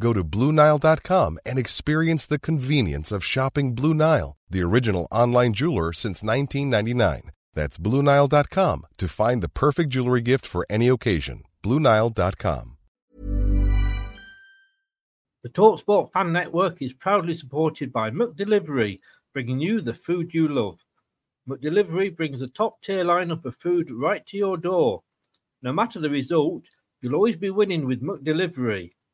Go to BlueNile.com and experience the convenience of shopping Blue Nile, the original online jeweler since 1999. That's BlueNile.com to find the perfect jewelry gift for any occasion. BlueNile.com. The Talksport Fan Network is proudly supported by McDelivery, bringing you the food you love. McDelivery brings a top tier lineup of food right to your door. No matter the result, you'll always be winning with McDelivery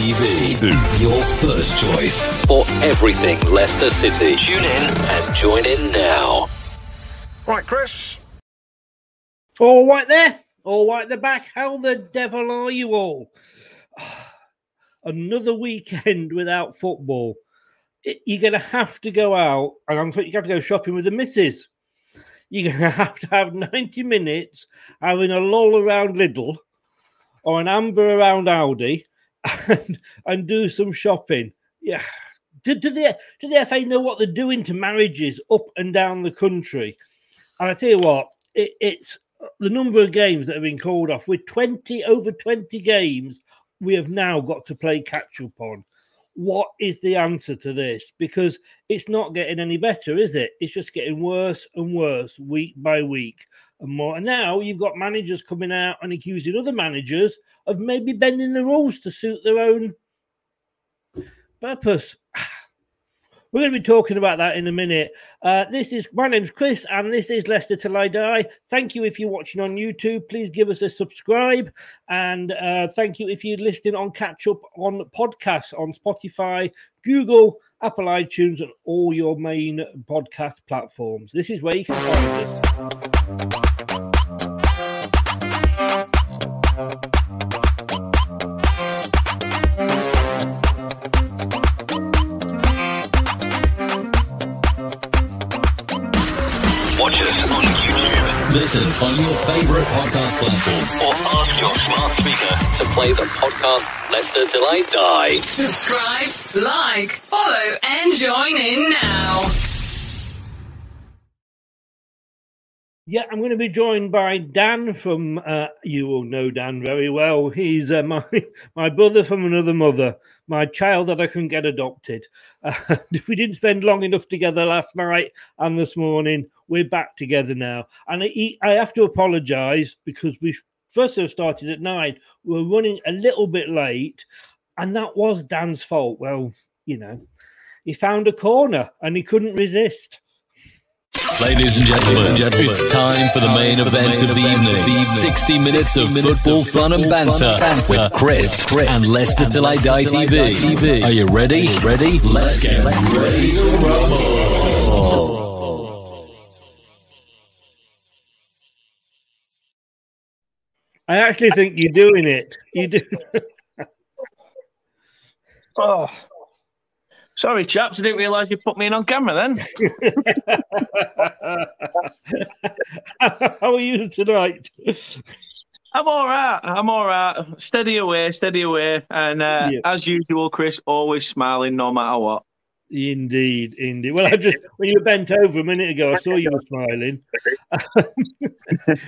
TV. Your first choice for everything Leicester City. Tune in and join in now. Right, Chris. All right there. All right the back. How the devil are you all? Another weekend without football. You're going to have to go out and I'm you have to go shopping with the missus. You're going to have to have 90 minutes having a lull around Lidl or an amber around Aldi and, and do some shopping. Yeah. Do, do, the, do the FA know what they're doing to marriages up and down the country? And I tell you what, it, it's the number of games that have been called off. With 20, over 20 games, we have now got to play catch up on. What is the answer to this? Because it's not getting any better, is it? It's just getting worse and worse week by week and more. And now you've got managers coming out and accusing other managers of maybe bending the rules to suit their own purpose. We're going to be talking about that in a minute. Uh, this is my name's Chris, and this is Leicester Till I Die. Thank you if you're watching on YouTube. Please give us a subscribe, and uh, thank you if you're listening on catch up on podcasts on Spotify, Google, Apple iTunes, and all your main podcast platforms. This is where you can find us. Listen on your favorite podcast platform or ask your smart speaker to play the podcast Leicester Till I Die. Subscribe, like, follow, and join in now. Yeah, I'm going to be joined by Dan from. Uh, you will know Dan very well. He's uh, my my brother from another mother, my child that I couldn't get adopted. If we didn't spend long enough together last night and this morning. We're back together now, and I, I have to apologise because we first of started at nine. We're running a little bit late, and that was Dan's fault. Well, you know, he found a corner and he couldn't resist. Ladies and gentlemen, it's time for the main event of the evening. 60 minutes of football fun and banter with Chris and Leicester Till I Die TV. Are you ready? Ready? Let's get ready to rumble. I actually think you're doing it. You do. Oh, sorry, chaps. I didn't realise you put me in on camera then. How are you tonight? I'm all right. I'm all right. Steady away, steady away. And uh, Yeah. as usual, Chris, always smiling no matter what. Indeed, indeed. Well, I just when you bent over a minute ago, I saw you were smiling. I'm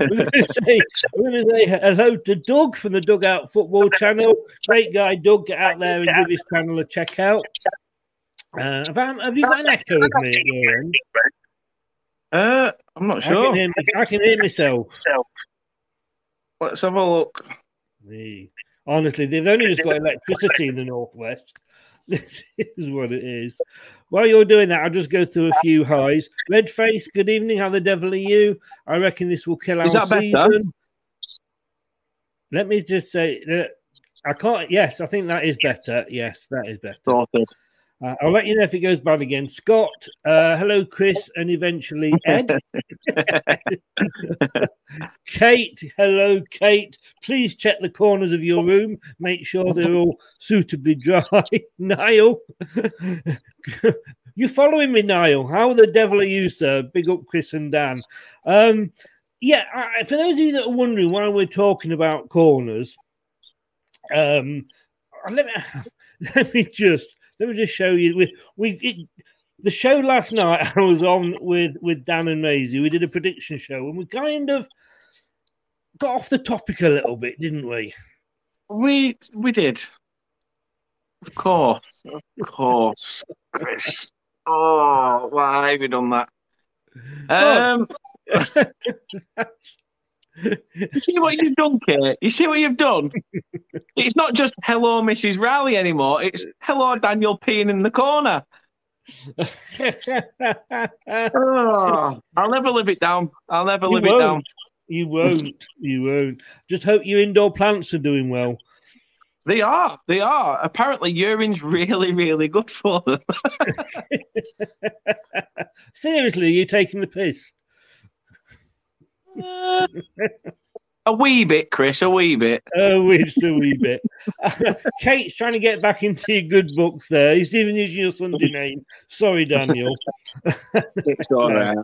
going to say, I'm going to say hello to Doug from the Dugout Football Channel. Great guy, Doug. Get out there and give his channel a check out. Uh, have, I- have you got an echo of me at your end? Uh, I'm not I sure. can hear, I can hear myself. Let's have a look. Me. Honestly, they've only just got electricity in the northwest. This is what it is. While you're doing that, I'll just go through a few highs. Red face, good evening. How the devil are you? I reckon this will kill our Is that better? season. Let me just say that I can't. Yes, I think that is better. Yes, that is better. Sorted. Uh, I'll let you know if it goes bad again. Scott, uh, hello, Chris, and eventually Ed. Kate, hello, Kate. Please check the corners of your room. Make sure they're all suitably dry. Niall, you following me, Niall? How the devil are you, sir? Big up, Chris and Dan. Um, yeah, I, for those of you that are wondering why we're talking about corners, um, let me let me just let me just show you. We we it, the show last night I was on with with Dan and Maisie. We did a prediction show, and we kind of got off the topic a little bit, didn't we? We we did. Of course. Of course. Chris. Oh, why have you done that? Um, you see what you've done, Kate? You see what you've done? It's not just hello, Mrs. Riley anymore. It's hello, Daniel peeing in the corner. Oh, I'll never live it down. I'll never You live it down. You won't. You won't. Just hope your indoor plants are doing well. They are. They are. Apparently, urine's really, really good for them. Seriously, are you taking the piss? Uh, a wee bit, Chris. A wee bit. Oh, it's a wee bit. Kate's trying to get back into your good books there. He's even using your Sunday name. Sorry, Daniel. It's all right.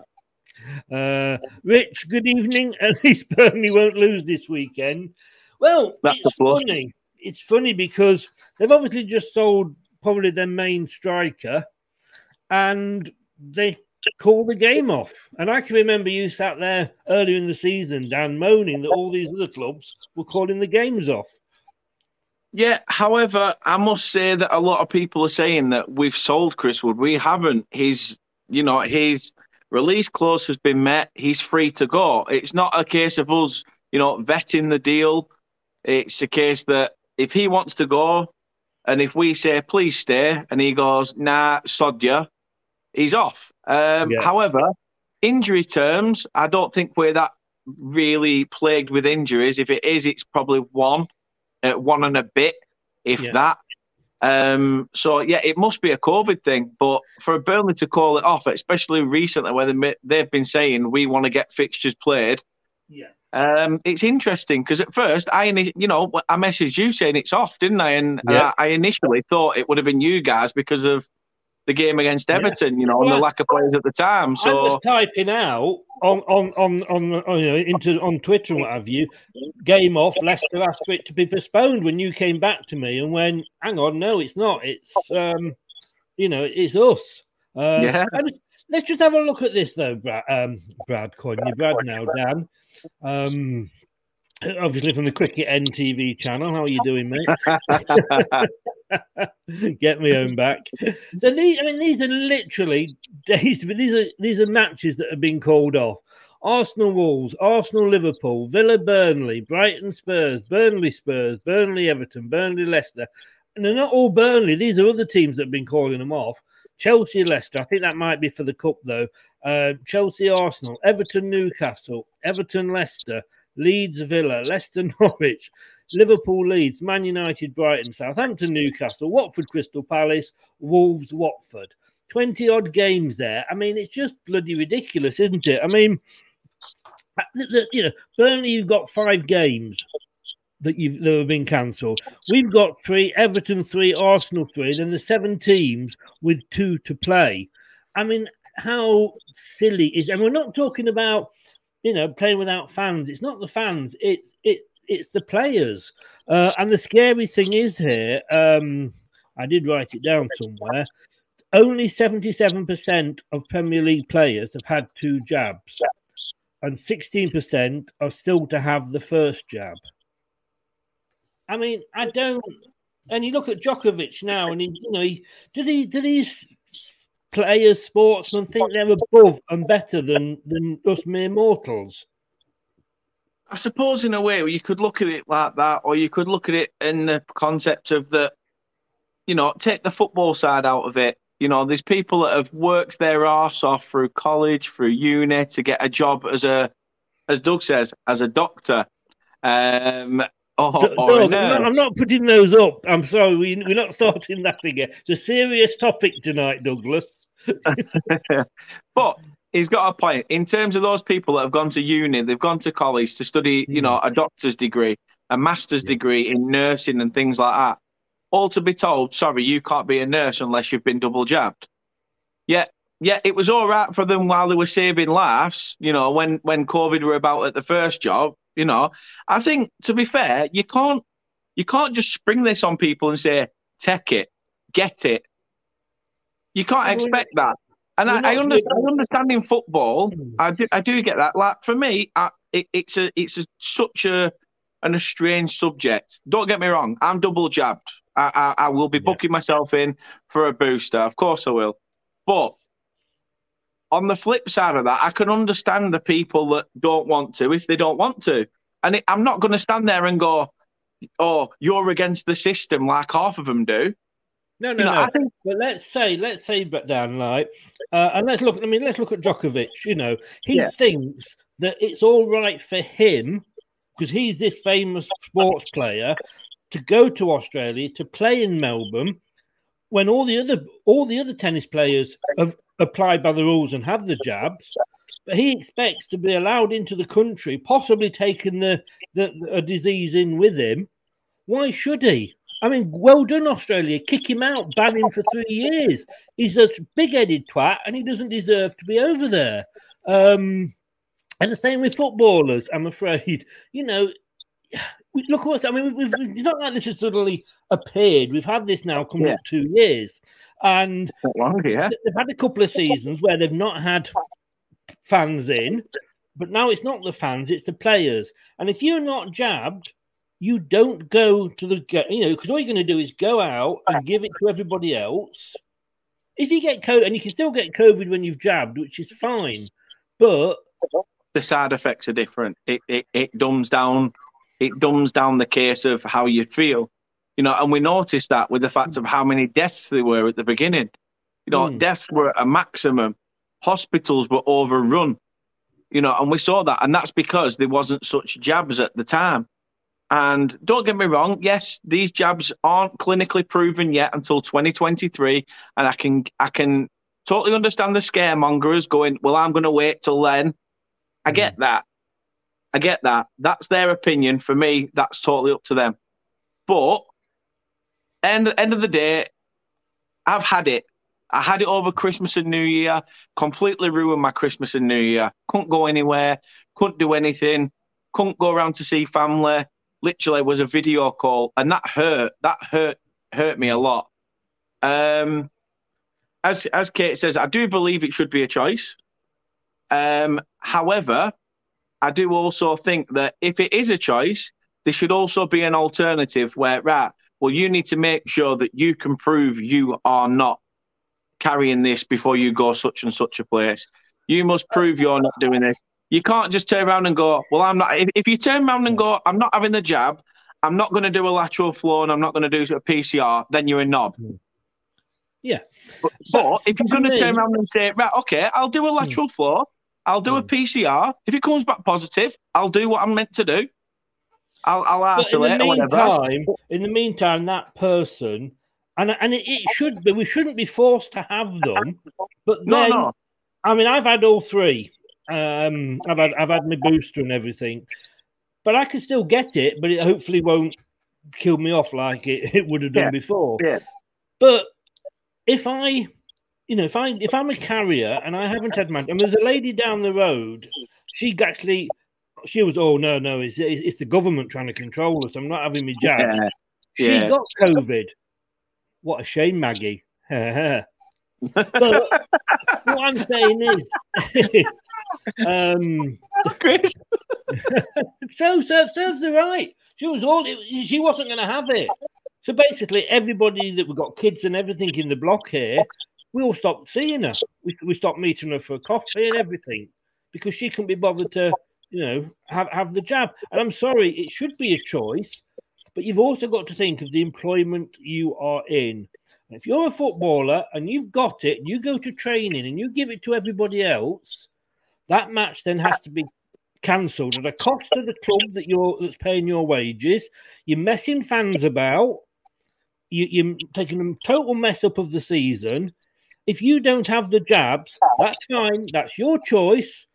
Uh, Rich, good evening. At least Burnley won't lose this weekend. Well, That's it's funny. It's funny because they've obviously just sold probably their main striker, and they call the game off. And I can remember you sat there earlier in the season, Dan, moaning that all these other clubs were calling the games off. Yeah, however, I must say that a lot of people are saying that we've sold Chris Wood. We haven't. He's, you know, his release clause has been met. He's free to go. It's not a case of us, you know, vetting the deal. It's a case that if he wants to go, and if we say please stay, and he goes nah, sod ya, he's off. Um, Yeah. However, injury terms, I don't think we're that really plagued with injuries. If it is, it's probably one, uh, one and a bit, if Yeah. that. Um, so yeah, it must be a COVID thing. But for a Burnley to call it off, especially recently, where they've been saying we want to get fixtures played, Yeah. um, it's interesting because at first I, you know, I messaged you saying it's off, didn't I? And Yeah. I, I initially thought it would have been you guys because of the game against Everton, you know, and Well, the lack of players at the time. So I So was typing out on on on on, on you know into on Twitter and what have you. Game off. Leicester asked for it to be postponed when you came back to me and when hang on, no, it's not. It's um, you know, it's us. Uh, Yeah. Let's just have a look at this though, Brad. Um, Brad, you Brad now, Dan. Um, obviously from the Cricket NTV channel. How are you doing, mate? Get me own back. So these, I mean, these are literally days. These are these are matches that have been called off. Arsenal Wolves, Arsenal Liverpool, Villa Burnley, Brighton Spurs, Burnley Spurs, Burnley Everton, Burnley Leicester. And they're not all Burnley. These are other teams that have been calling them off. Chelsea Leicester. I think that might be for the cup though. Uh, Chelsea Arsenal, Everton Newcastle, Everton Leicester, Leeds Villa, Leicester Norwich, Liverpool Leeds, Man United Brighton, Southampton Newcastle, Watford Crystal Palace, Wolves Watford. 20 odd games there. I mean, it's just bloody ridiculous, isn't it? I mean, you know, Burnley, you've got five games that you've that have been cancelled. We've got three, Everton three, Arsenal three, then the seven teams with two to play. I mean, how silly is and we're not talking about you know playing without fans. It's not the fans, it's it it's the players. Uh, and the scary thing is here, um, I did write it down somewhere. Only 77% of Premier League players have had two jabs and 16% are still to have the first jab. I mean, I don't. And you look at Djokovic now, and he, you know, he, did he, do players, sportsmen think they're above and better than than us mere mortals? I suppose, in a way, you could look at it like that, or you could look at it in the concept of that. You know, take the football side out of it. You know, there's people that have worked their arse off through college, through uni to get a job as a, as Doug says, as a doctor. Um, Oh, or, or I'm, not, I'm, not, putting those up. I'm sorry, we, we're not starting that again. It's a serious topic tonight, Douglas. but he's got a point. In terms of those people that have gone to uni, they've gone to college to study, you know, hmm. a doctor's degree, a master's yeah. degree in nursing and things like that all to be told, sorry, you can't be a nurse unless you've been double jabbed. Yeah, yeah, it was all right for them while they were saving lives, you know, when when COVID were about at the first job, you know. I think to be fair, you can't you can't just spring this on people and say, take it, get it. You can't expect that. And I, I, understand, I understand in football, hmm. I do, I do get that. Like for me, I, it, it's a it's a, such a an a strange subject. Don't get me wrong, I'm double jabbed. I, I, I will be booking yeah. myself in for a booster. Of course, I will. But on the flip side of that, I can understand the people that don't want to if they don't want to. And it, I'm not going to stand there and go, "Oh, you're against the system," like half of them do. No, no, you know, no. Think... But let's say, let's say, but down like, uh, and let's look. I mean, let's look at Djokovic. You know, he yeah. thinks that it's all right for him because he's this famous sports player to go to Australia to play in Melbourne when all the other all the other tennis players have applied by the rules and have the jabs. But he expects to be allowed into the country, possibly taking the, the a disease in with him. Why should he? I mean, well done, Australia. Kick him out, ban him for three years. He's a big headed twat and he doesn't deserve to be over there. Um, and the same with footballers, I'm afraid. You know, look at what's I mean, we've, we've, it's not like this has suddenly appeared. We've had this now coming yeah. up two years, and long, yeah. they've had a couple of seasons where they've not had fans in, but now it's not the fans, it's the players. And if you're not jabbed, you don't go to the you know because all you're going to do is go out and give it to everybody else. If you get COVID, and you can still get COVID when you've jabbed, which is fine, but the side effects are different. It it, it dumbs down it dumbs down the case of how you feel. You know, and we noticed that with the fact of how many deaths there were at the beginning. You know, mm. deaths were a maximum. Hospitals were overrun. You know, and we saw that, and that's because there wasn't such jabs at the time. And don't get me wrong, yes, these jabs aren't clinically proven yet until 2023. And I can I can totally understand the scaremongers going, well, I'm going to wait till then. I get hmm. that. I get that. That's their opinion. For me, that's totally up to them. But end end of the day, I've had it. I had it over Christmas and New Year. Completely ruined my Christmas and New Year. Couldn't go anywhere. Couldn't do anything. Couldn't go around to see family. Literally was a video call, and that hurt. That hurt hurt me a lot. Um, as as Kate says, I do believe it should be a choice. Um, however, I do also think that if it is a choice, there should also be an alternative where, right, well, you need to make sure that you can prove you are not carrying this before you go such and such a place. You must prove you're not doing this. You can't just turn around and go, well, I'm not. If, if you turn around and go, I'm not having the jab, I'm not going to do a lateral flow and I'm not going to do a PCR, then you're a knob. Hmm. Yeah. But, but if you're going to turn around and say, right, okay, I'll do a lateral flow, I'll do a PCR. If it comes back positive, I'll do what I'm meant to do. I'll, I'll isolate the or whatever. meantime, in the meantime, that person, and and it, it should be, we shouldn't be forced to have them. But No, then, no. I mean, I've had all three. Um, I've had I've had my booster and everything, but I can still get it. But it hopefully won't kill me off like it, it would have done Yeah, before. yeah. But if I, you know, if I if I'm a carrier and I haven't had my, and there's a lady down the road, she actually, she was, oh no no, it's it's, it's the government trying to control us. I'm not having me jab. Yeah, She yeah. got COVID. What a shame, Maggie. but what I'm saying is, um, Chris. so serves serves her right. She was all. She wasn't going to have it. So basically, everybody that we got kids and everything in the block here, we all stopped seeing her. We, we stopped meeting her for coffee and everything because she couldn't be bothered to, you know, have have the jab. And I'm sorry, it should be a choice, but you've also got to think of the employment you are in. And if you're a footballer and you've got it, you go to training and you give it to everybody else, that match then has to be cancelled at a cost to the club that you're that's paying your wages. You're messing fans about. You, you're taking a total mess up of the season. If you don't have the jabs, that's fine. That's your choice.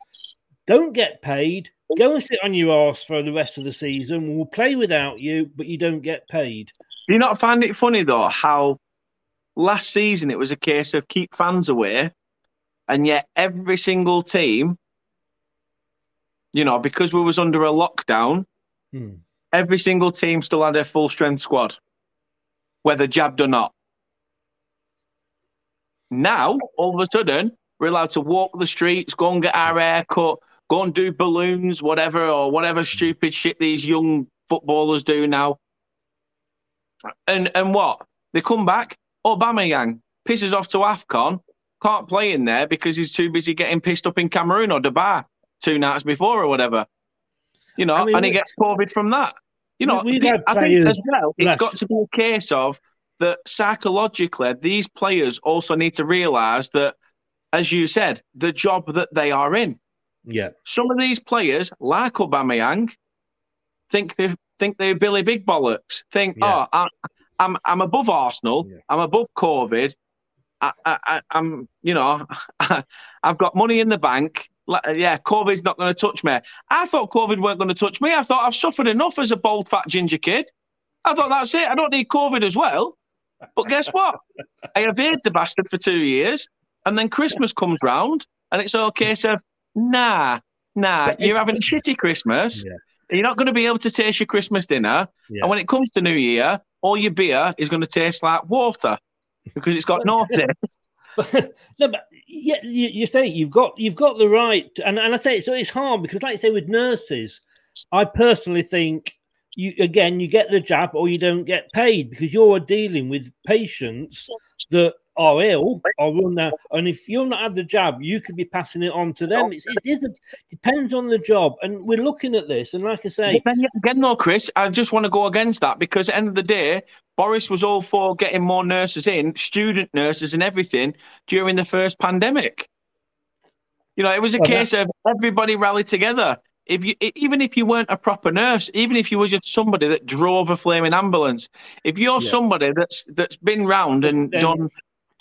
Don't get paid. Go and sit on your ass for the rest of the season. We'll play without you, but you don't get paid. Do you not find it funny though how last season it was a case of keep fans away, and yet every single team, you know, because we was under a lockdown, Hmm. every single team still had a full strength squad, whether jabbed or not. Now, all of a sudden, we're allowed to walk the streets, go and get our hair cut, go and do balloons, whatever, or whatever stupid shit these young footballers do now. And and what? They come back, Aubameyang pisses off to AFCON, can't play in there because he's too busy getting pissed up in Cameroon or Dubai two nights before or whatever. You know, I mean, and he gets COVID from that. You know, We- we've pe- had I think as well, it's left. got to be a case of that psychologically, these players also need to realise that, as you said, the job that they are in. Yeah. Some of these players, like Aubameyang, think they think they're Billy Big Bollocks. Think, Yeah. oh, I, I'm I'm above Arsenal. I'm above COVID. I, I, I, I'm, you know, I've got money in the bank. Like, Yeah, COVID's not going to touch me. I thought COVID weren't going to touch me. I thought I've suffered enough as a bald, fat ginger kid. I thought that's it. I don't need COVID as well. But guess what? I evaded the bastard for two years, and then Christmas comes round, and it's all a case of nah, nah. You're having a shitty Christmas. You're not going to be able to taste your Christmas dinner, Yeah. and when it comes to New Year, all your beer is going to taste like water because it's got no taste. no, but yeah, you, you say you've got you've got the right, and, and I say so it's hard because, like I say, with nurses, I personally think you again you get the jab or you don't get paid because you're dealing with patients that are ill or run out, and if you're not had the jab, you could be passing it on to them. It's, it is a, depends on the job, and we're looking at this, and like I say, But then yet again, though, Chris, I just want to go against that because at the end of the day, Boris was all for getting more nurses in, student nurses and everything during the first pandemic. You know, it was a Well, case of everybody rallied together. If you, even if you weren't a proper nurse, even if you were just somebody that drove a flaming ambulance, if you're Yeah. somebody that's that's been round and then- done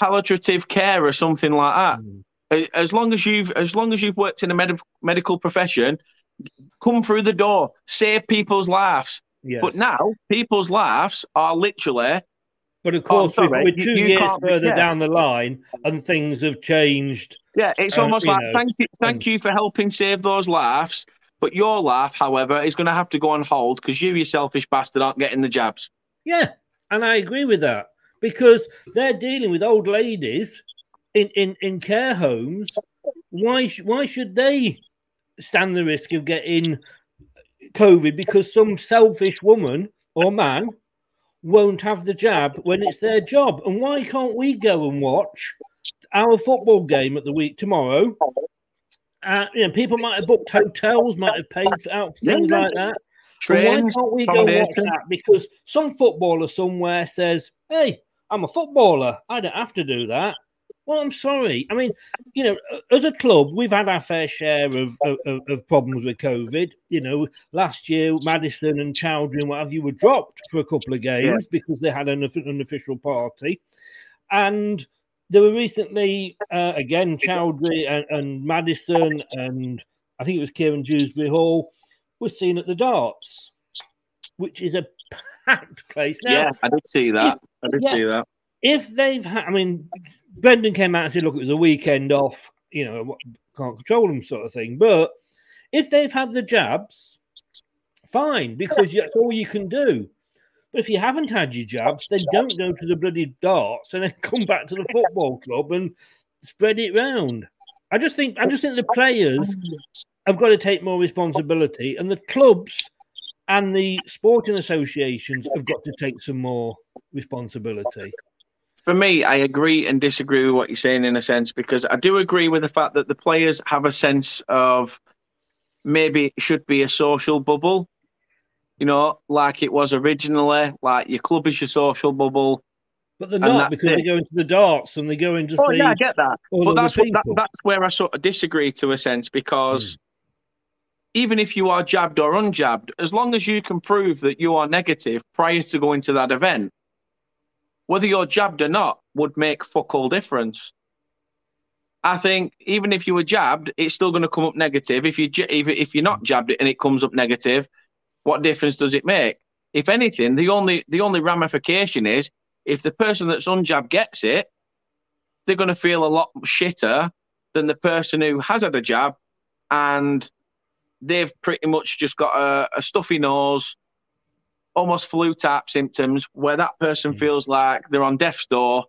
palliative care or something like that, Mm. as long as you've as long as you've worked in a med- medical profession, come through the door, save people's lives. Yes. But now people's lives are literally. but of Oh, course, we're, sorry, we're two you years further down the line, and things have changed. Yeah, it's Uh, almost you like know, thank you, thank you for helping save those lives. But your life, however, is going to have to go on hold because you, you selfish bastard, aren't getting the jabs. Yeah, and I agree with that because they're dealing with old ladies in, in, in care homes, why why should they stand the risk of getting COVID because some selfish woman or man won't have the jab when it's their job? And why can't we go and watch our football game at the week tomorrow? Uh, you know, people might have booked hotels, might have paid for out things Yeah. like that. Trains, why can't we go watch that? Because some footballer somewhere says, "Hey, I'm a footballer. I don't have to do that." Well, I'm sorry. I mean, you know, as a club, we've had our fair share of, of, of- problems with COVID. You know, last year, Maddison and Choudhury and what have you were dropped for a couple of games because they had an, an official party. And there were recently, uh, again, Choudhury and, and Maddison, and I think it was Kiernan Dewsbury-Hall, was seen at the darts, which is a packed place. Now, yeah, I did see that. I did yeah. see that. if they've had, I mean, Brendan came out and said, look, it was a weekend off, you know, can't control them sort of thing. But if they've had the jabs, fine, because that's all you can do. But if you haven't had your jabs, then don't go to the bloody darts and then come back to the football club and spread it round. I just think, I just think the players have got to take more responsibility, and the clubs and the sporting associations have got to take some more responsibility. For me, I agree and disagree with what you're saying in a sense because I do agree with the fact that the players have a sense of maybe it should be a social bubble, you know, like it was originally, like your club is your social bubble. But they're not because it. they go into the darts and they go into. Oh yeah, I get that, but that's what, that, that's where I sort of disagree to a sense because hmm. even if you are jabbed or unjabbed, as long as you can prove that you are negative prior to going to that event, whether you're jabbed or not would make fuck all difference. I think even if you were jabbed, it's still going to come up negative. If you if if you're not jabbed and it comes up negative, what difference does it make? If anything, the only the only ramification is if the person that's unjabbed gets it, they're going to feel a lot shitter than the person who has had a jab and they've pretty much just got a, a stuffy nose, almost flu type symptoms, where that person hmm. feels like they're on death's door,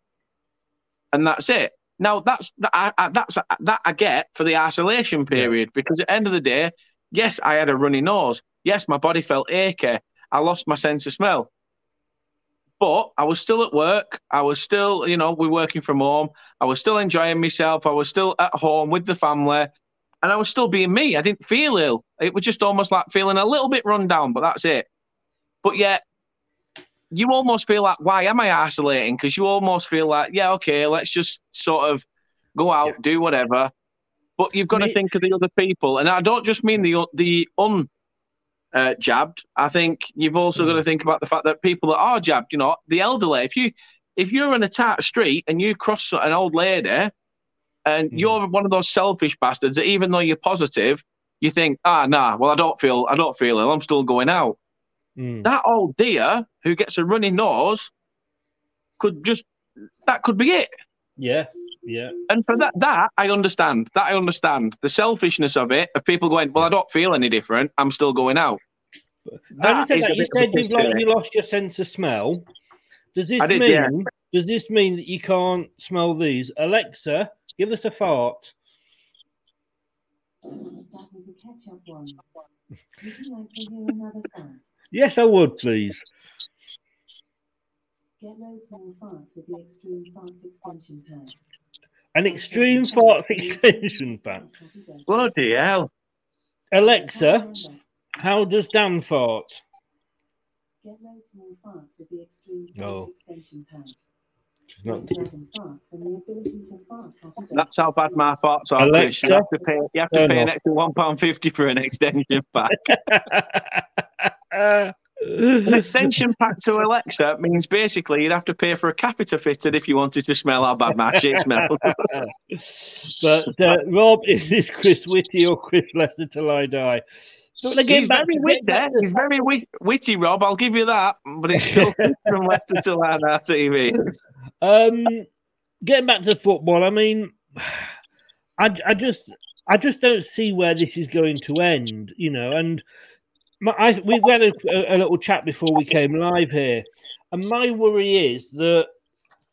and that's it. Now that's that I, I, that's that I get for the isolation period because at the end of the day, yes, I had a runny nose. Yes, my body felt achy. I lost my sense of smell. But I was still at work. I was still, you know, we're working from home. I was still enjoying myself. I was still at home with the family. And I was still being me. I didn't feel ill. It was just almost like feeling a little bit run down, but that's it. But yet, you almost feel like, why am I isolating? Because you almost feel like, yeah, okay, let's just sort of go out, do whatever. But you've got to think of the other people. And I don't just mean the the un uh, jabbed. I think you've also got to think about the fact that people that are jabbed, you know, the elderly. If you if you're in a tight street and you cross an old lady, and you're one of those selfish bastards that even though you're positive, you think, ah, nah, well, I don't feel, I don't feel ill. I'm still going out. Mm. That old dear who gets a runny nose could just that could be it. Yeah, yeah. And for that, that I understand. That I understand the selfishness of it of people going, well, I don't feel any different. I'm still going out. As you said, that, you bit of a said you've, like, you lost your sense of smell. Does this did, mean? yeah. Does this mean that you can't smell these? Alexa, give us a fart. That was a catch-up one. Would you like to hear another fart? Yes, I would, please. Get loads more farts with the Extreme Farts extension pack. An extreme fart extension pack. Bloody hell! Alexa, how does Dan fart? Get loads more farts with the Extreme Farts No. extension pack. Not. Dragon farts and the ability to fart happy That's how bad my thoughts are. Chris. You Alexa, have to pay. You have to pay an extra one pound fifty for an extension pack. An extension pack to Alexa means basically you'd have to pay for a catheter fitted if you wanted to smell how bad my shit smells. but uh, Rob, is this Chris Whitty or Chris Leicester till I die? But again, He's very witty. He's very wit- witty, Rob. I'll give you that. But it's still from Leicester to Lana TV. Um, getting back to football, I mean, I, I just, I just don't see where this is going to end, you know. And my, I, we had a, a little chat before we came live here, and my worry is that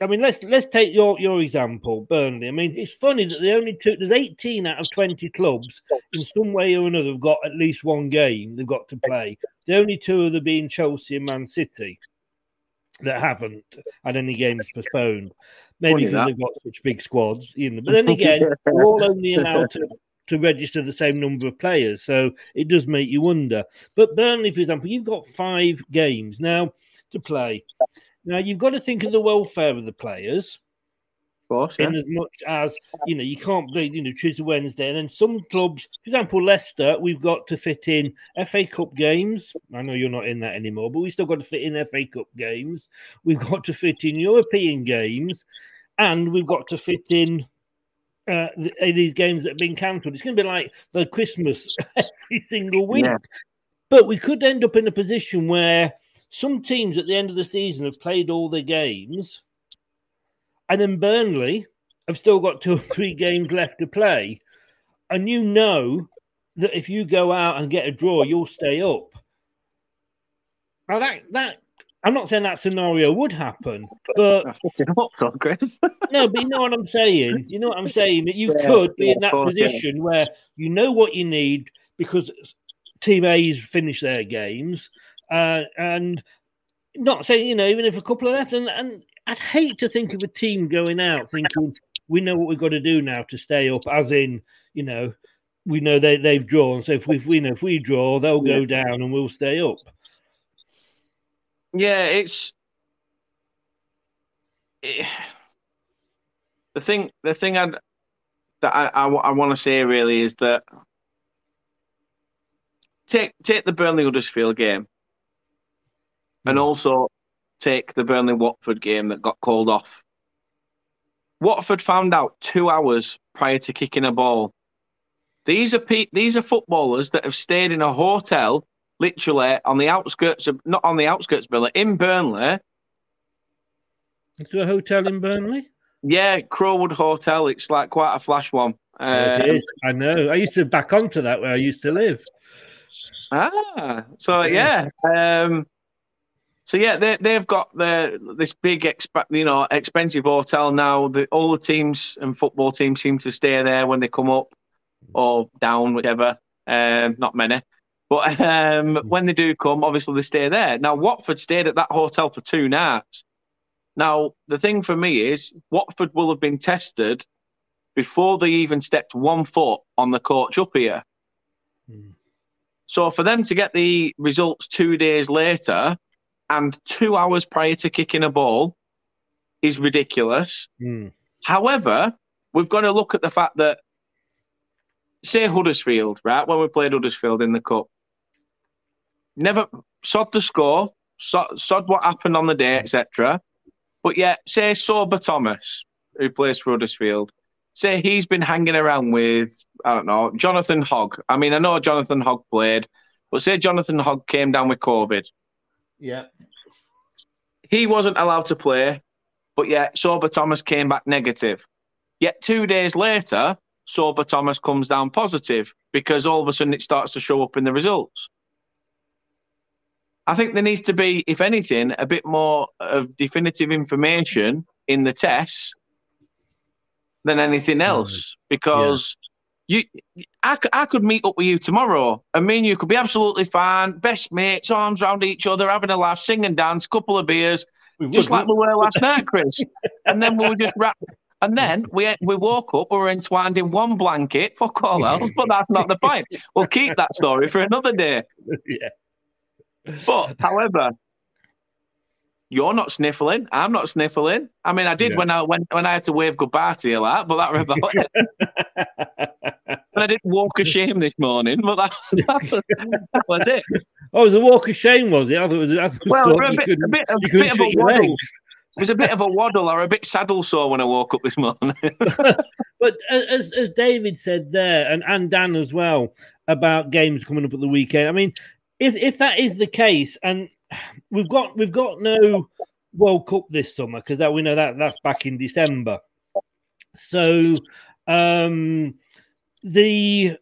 I mean, let's let's take your your example, Burnley. I mean, it's funny that they only took there's 18 out of 20 clubs in some way or another have got at least one game they've got to play. The only two of them being Chelsea and Man City that haven't had any games postponed. Maybe Funny because that. they've got such big squads, you know. But then again, they're all only allowed to, to register the same number of players, so it does make you wonder. But Burnley, for example, you've got five games now to play. Now you've got to think of the welfare of the players Of course, yeah. in as much as you know you can't play you know Tuesday Wednesday and then some clubs for example Leicester we've got to fit in FA Cup games I know you're not in that anymore but we still got to fit in FA Cup games we've got to fit in European games and we've got to fit in uh, th- these games that have been cancelled it's going to be like the Christmas every single week Yeah. but we could end up in a position where some teams at the end of the season have played all their games and then Burnley have still got two or three games left to play. And you know that if you go out and get a draw, you'll stay up. Now that that I'm not saying that scenario would happen, but I fucking hope so, Chris. no, but you know what I'm saying. You know what I'm saying that you Yeah, could be yeah, in that course, yeah. position where you know what you need because Team A's finished their games, uh, and not saying you know even if a couple are left, and, and I'd hate to think of a team going out thinking we know what we've got to do now to stay up, as in you know we know they they've drawn, so if we, if we know if we draw, they'll go down and we'll stay up. Yeah, it's it- the thing. The thing I'd, that I I, want to say really is that take take the Burnley Huddersfield game, and hmm. also take the Burnley Watford game that got called off. Watford found out two hours prior to kicking a ball. These are pe- these are footballers that have stayed in a hotel, literally on the outskirts of not on the outskirts, Billy, in Burnley. To a hotel in Burnley. Yeah, Crow Wood Hotel. It's like quite a flash one. it Um, is. I know. I used to back onto that where I used to live. Ah, so yeah, um, so yeah, they they've got the this big exp- you know expensive hotel now. The, all the teams and football teams seem to stay there when they come up or down, whichever. Um, not many, but um, mm-hmm. when they do come, obviously they stay there. Now Watford stayed at that hotel for two nights. Now the thing for me is Watford will have been tested before they even stepped one foot on the coach up here. Mm. So for them to get the results two days later and two hours prior to kicking a ball is ridiculous. Mm. However, we've got to look at the fact that, say Huddersfield, right, when we played Huddersfield in the cup, never sod the score, sod, sod what happened on the day, etc. But yet, say Sorba Thomas, who plays for Huddersfield, say he's been hanging around with, I don't know, Jonathan Hogg. I mean, I know Jonathan Hogg played, but say Jonathan Hogg came down with COVID. Yeah. He wasn't allowed to play, but yet Sorba Thomas came back negative. Yet two days later, Sorba Thomas comes down positive because all of a sudden it starts to show up in the results. I think there needs to be, if anything, a bit more of definitive information in the tests than anything else. Because you I, I could meet up with you tomorrow and me and you could be absolutely fine best mates arms around each other having a laugh sing and dance couple of beers just like we were last night chris. And then we were just wrap and then we we woke up we were entwined in one blanket fuck all else but that's not the point. We'll keep that story for another day. Yeah but however you're not sniffling. I'm not sniffling. I mean, I did Yeah. when I when when I had to wave goodbye to you, like, but that was about it. and I didn't walk of shame this morning, but that, that, was, that was it. Oh, it was a walk of shame, was it? I thought it was. I thought Well, a bit, a bit, a bit of a waddle. It was a bit of a waddle or a bit saddle sore when I woke up this morning. But as as David said there, and and Dan as well about games coming up at the weekend. I mean, if if that is the case, and we've got we've got no World Cup this summer because that we know that that's back in December. So um the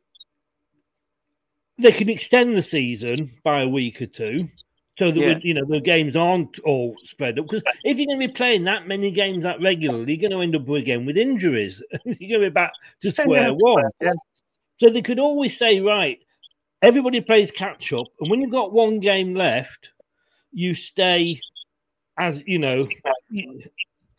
they can extend the season by a week or two, so that Yeah. we, you know the games aren't all spread up. Because if you're going to be playing that many games that regularly, you're going to end up again with injuries. you're going to be back to square one. So they could always say, right, everybody plays catch up, and when you've got one game left, you stay as you know.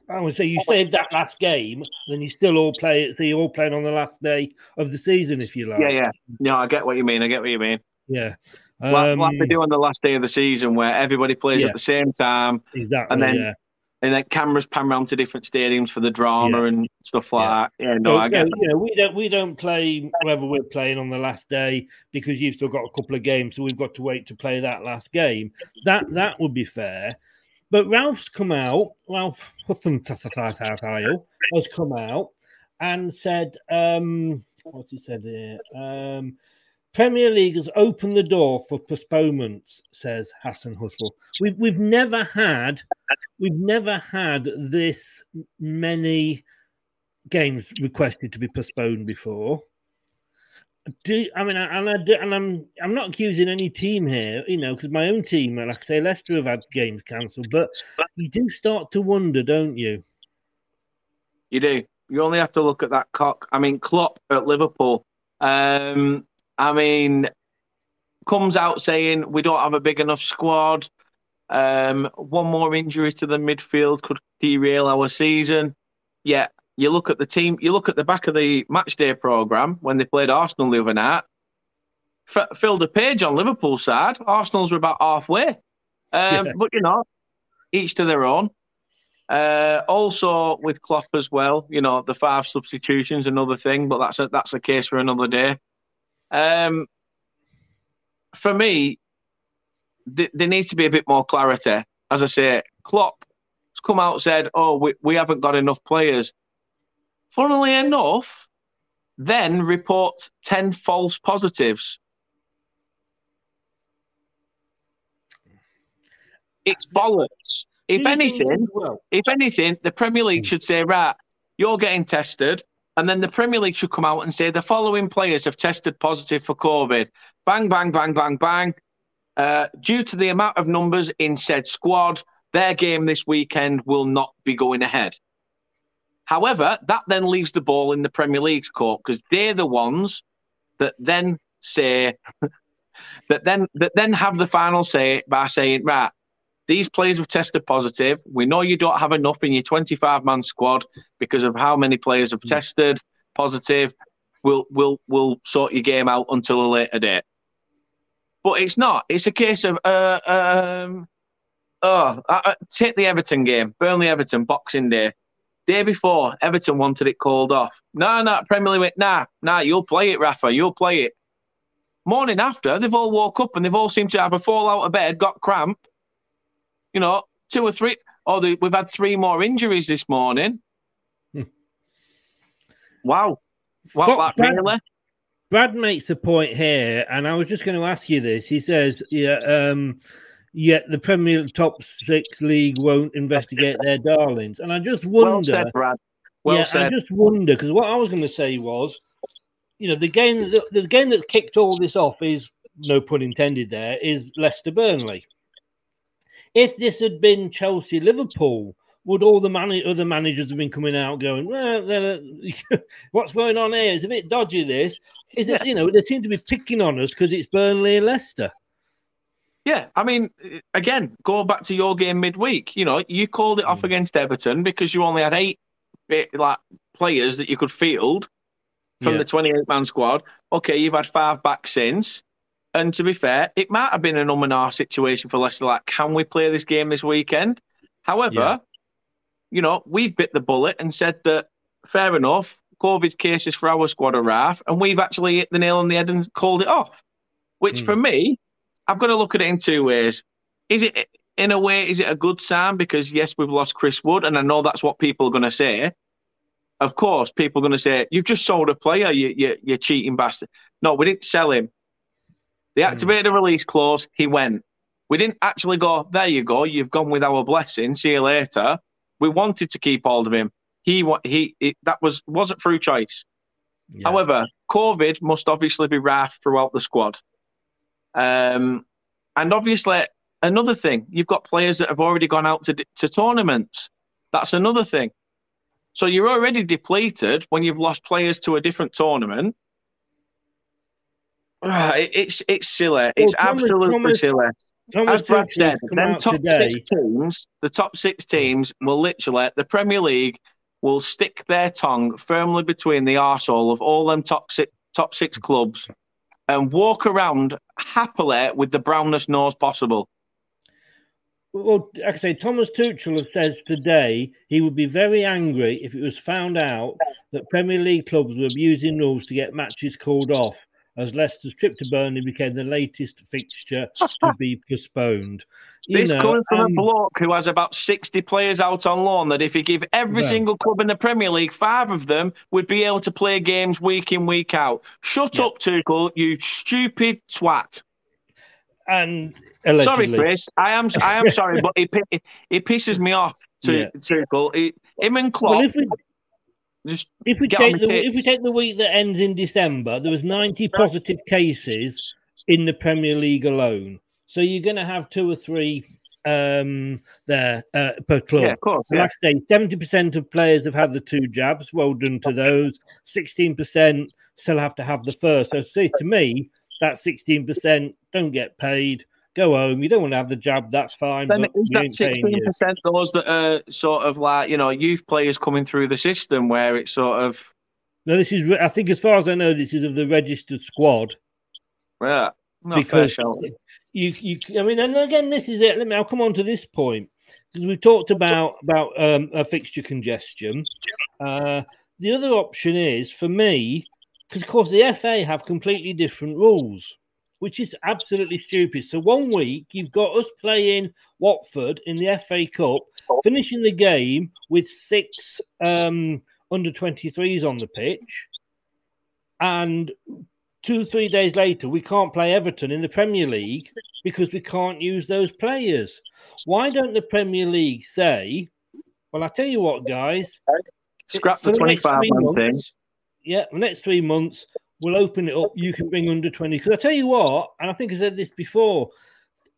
I would say you save that last game, then you still all play it. So you're all playing on the last day of the season, if you like. Yeah, yeah. No, I get what you mean. I get what you mean. yeah. like, like they Um, do on the last day of the season, where everybody plays Yeah. at the same time, exactly. and then yeah. And then cameras pan around to different stadiums for the drama and stuff like that. Yeah, no, So, I get. you we don't we don't play whoever we're playing on the last day because you've still got a couple of games, so we've got to wait to play that last game. That that would be fair. But Ralph's come out, Ralph has come out and said, um, what's he said here? Um, Premier League has opened the door for postponements, says Hasenhüttl. We've we've never had we've never had this many games requested to be postponed before. Do I mean, and I do, and I'm I'm not accusing any team here, you know, because my own team, like I say, Leicester have had games cancelled, but you do start to wonder, don't you? You do. You only have to look at that cock. I mean, Klopp at Liverpool. Um, I mean, comes out saying we don't have a big enough squad. Um, one more injury to the midfield could derail our season. Yeah, you look at the team. You look at the back of the match day program when they played Arsenal the other night. F- filled a page on Liverpool's side. Arsenal's were about halfway. Um, Yeah. But you know, each to their own. Uh, also with Klopp as well, you know, the five substitutions, another thing, but that's a that's a case for another day. Um, for me, th- there needs to be a bit more clarity. As I say, Klopp has come out and said, "Oh, we, we haven't got enough players." Funnily enough, then reports ten false positives. It's bollocks. If Do you think anything, if anything, the Premier League should say, right, you're getting tested, and then the Premier League should come out and say the following players have tested positive for COVID. Bang, bang, bang, bang, bang. Uh, due to the amount of numbers in said squad, their game this weekend will not be going ahead. However, that then leaves the ball in the Premier League's court because they're the ones that then say that then that then have the final say by saying, right, these players have tested positive. We know you don't have enough in your 25 man squad because of how many players have tested positive. We'll we'll we'll sort your game out until a later date. But it's not. It's a case of uh um oh uh, take the Everton game, Burnley Everton Boxing Day. Day before, Everton wanted it called off. No, no, Premier League nah, nah, you'll play it, Rafa, you'll play it. Morning after, they've all woke up and they've all seemed to have a fall out of bed, got cramp, you know, two or three. Oh, they, we've had three more injuries this morning. wow. What, Fuck like, that. really? Brad makes a point here, and I was just going to ask you this. He says, "Yeah, um, yet the Premier top six league won't investigate their darlings," and I just wonder. Well said, Brad. Well yeah, said. I just wonder because what I was going to say was, you know, the game the, the game that's kicked all this off is no pun intended. There is Leicester Burnley. If this had been Chelsea Liverpool, would all the man- other managers have been coming out going, well, what's going on here? It's a bit dodgy. This is it. You know, they seem to be picking on us because it's Burnley and Leicester. Yeah, I mean, again, go back to your game midweek. You know, you called it off against Everton because you only had eight eh, like players that you could field from Yeah. the 28 man squad. Okay, you've had five back since. And to be fair, it might have been an um and ah situation for Leicester. Like, can we play this game this weekend? However, Yeah. you know, we've bit the bullet and said that fair enough, COVID cases for our squad are rife, and we've actually hit the nail on the head and called it off. Which for me, I've got to look at it in two ways. Is it in a way, is it a good sign? Because yes, we've lost Chris Wood, and I know that's what people are going to say. Of course, people are going to say, You've just sold a player, you, you, you cheating bastard. No, we didn't sell him. They activated a release clause, he went. We didn't actually go, There you go, you've gone with our blessing, see you later. We wanted to keep hold of him. He, he, it, that was wasn't through choice. However, COVID must obviously be rife throughout the squad. Um, and obviously, another thing. You've got players that have already gone out to to tournaments. That's another thing. So you're already depleted when you've lost players to a different tournament. Ah, it- It's it's silly. It's Well, Thomas- absolutely Thomas- silly. Thomas As Brad said, them top today. six teams, the top six teams will literally the Premier League will stick their tongue firmly between the arsehole of all them top six top six clubs and walk around happily with the brownest nose possible. Well, I say, Thomas Tuchel says today he would be very angry if it was found out that Premier League clubs were abusing rules to get matches called off, as Leicester's trip to Burnley became the latest fixture to be postponed. You this know, coming from um, a bloke who has about 60 players out on loan that if he give every Well. single club in the Premier League, five of them would be able to play games week in, week out. Shut up, Tuchel, you stupid twat. and Sorry. Chris. I am I am sorry, but it, pi- it pisses me off to Yeah. Tuchel. He, him and Klopp. Well, we just if we take the if we take the week that ends in December, there was ninety positive cases in the Premier League alone. So you're going to have two or three um, there uh, per club. Yeah, of course, yeah. Like I say, seventy percent of players have had the two jabs. Well done to those. Sixteen percent still have to have the first. So say to me, that sixteen percent don't get paid. Go home. You don't want to have the jab. That's fine. Then but is that sixteen percent those that are sort of like you know youth players coming through the system where it's sort of No, this is. I think, as far as I know, this is of the registered squad. yeah because you, you, I mean, and again, this is it. Let me. I'll come on to this point because we've talked about about um, a fixture congestion. Uh, the other option is for me, because of course the FA have completely different rules, which is absolutely stupid. So one week you've got us playing Watford in the FA Cup, finishing the game with six um, under 23s on the pitch, and two three days later we can't play Everton in the Premier League because we can't use those players. Why don't the Premier League say, "Well, I tell you what, guys, Scrap for the 25 three thing. Yeah, the next three months we'll open it up. You can bring under twenty. Because I tell you what, and I think I said this before,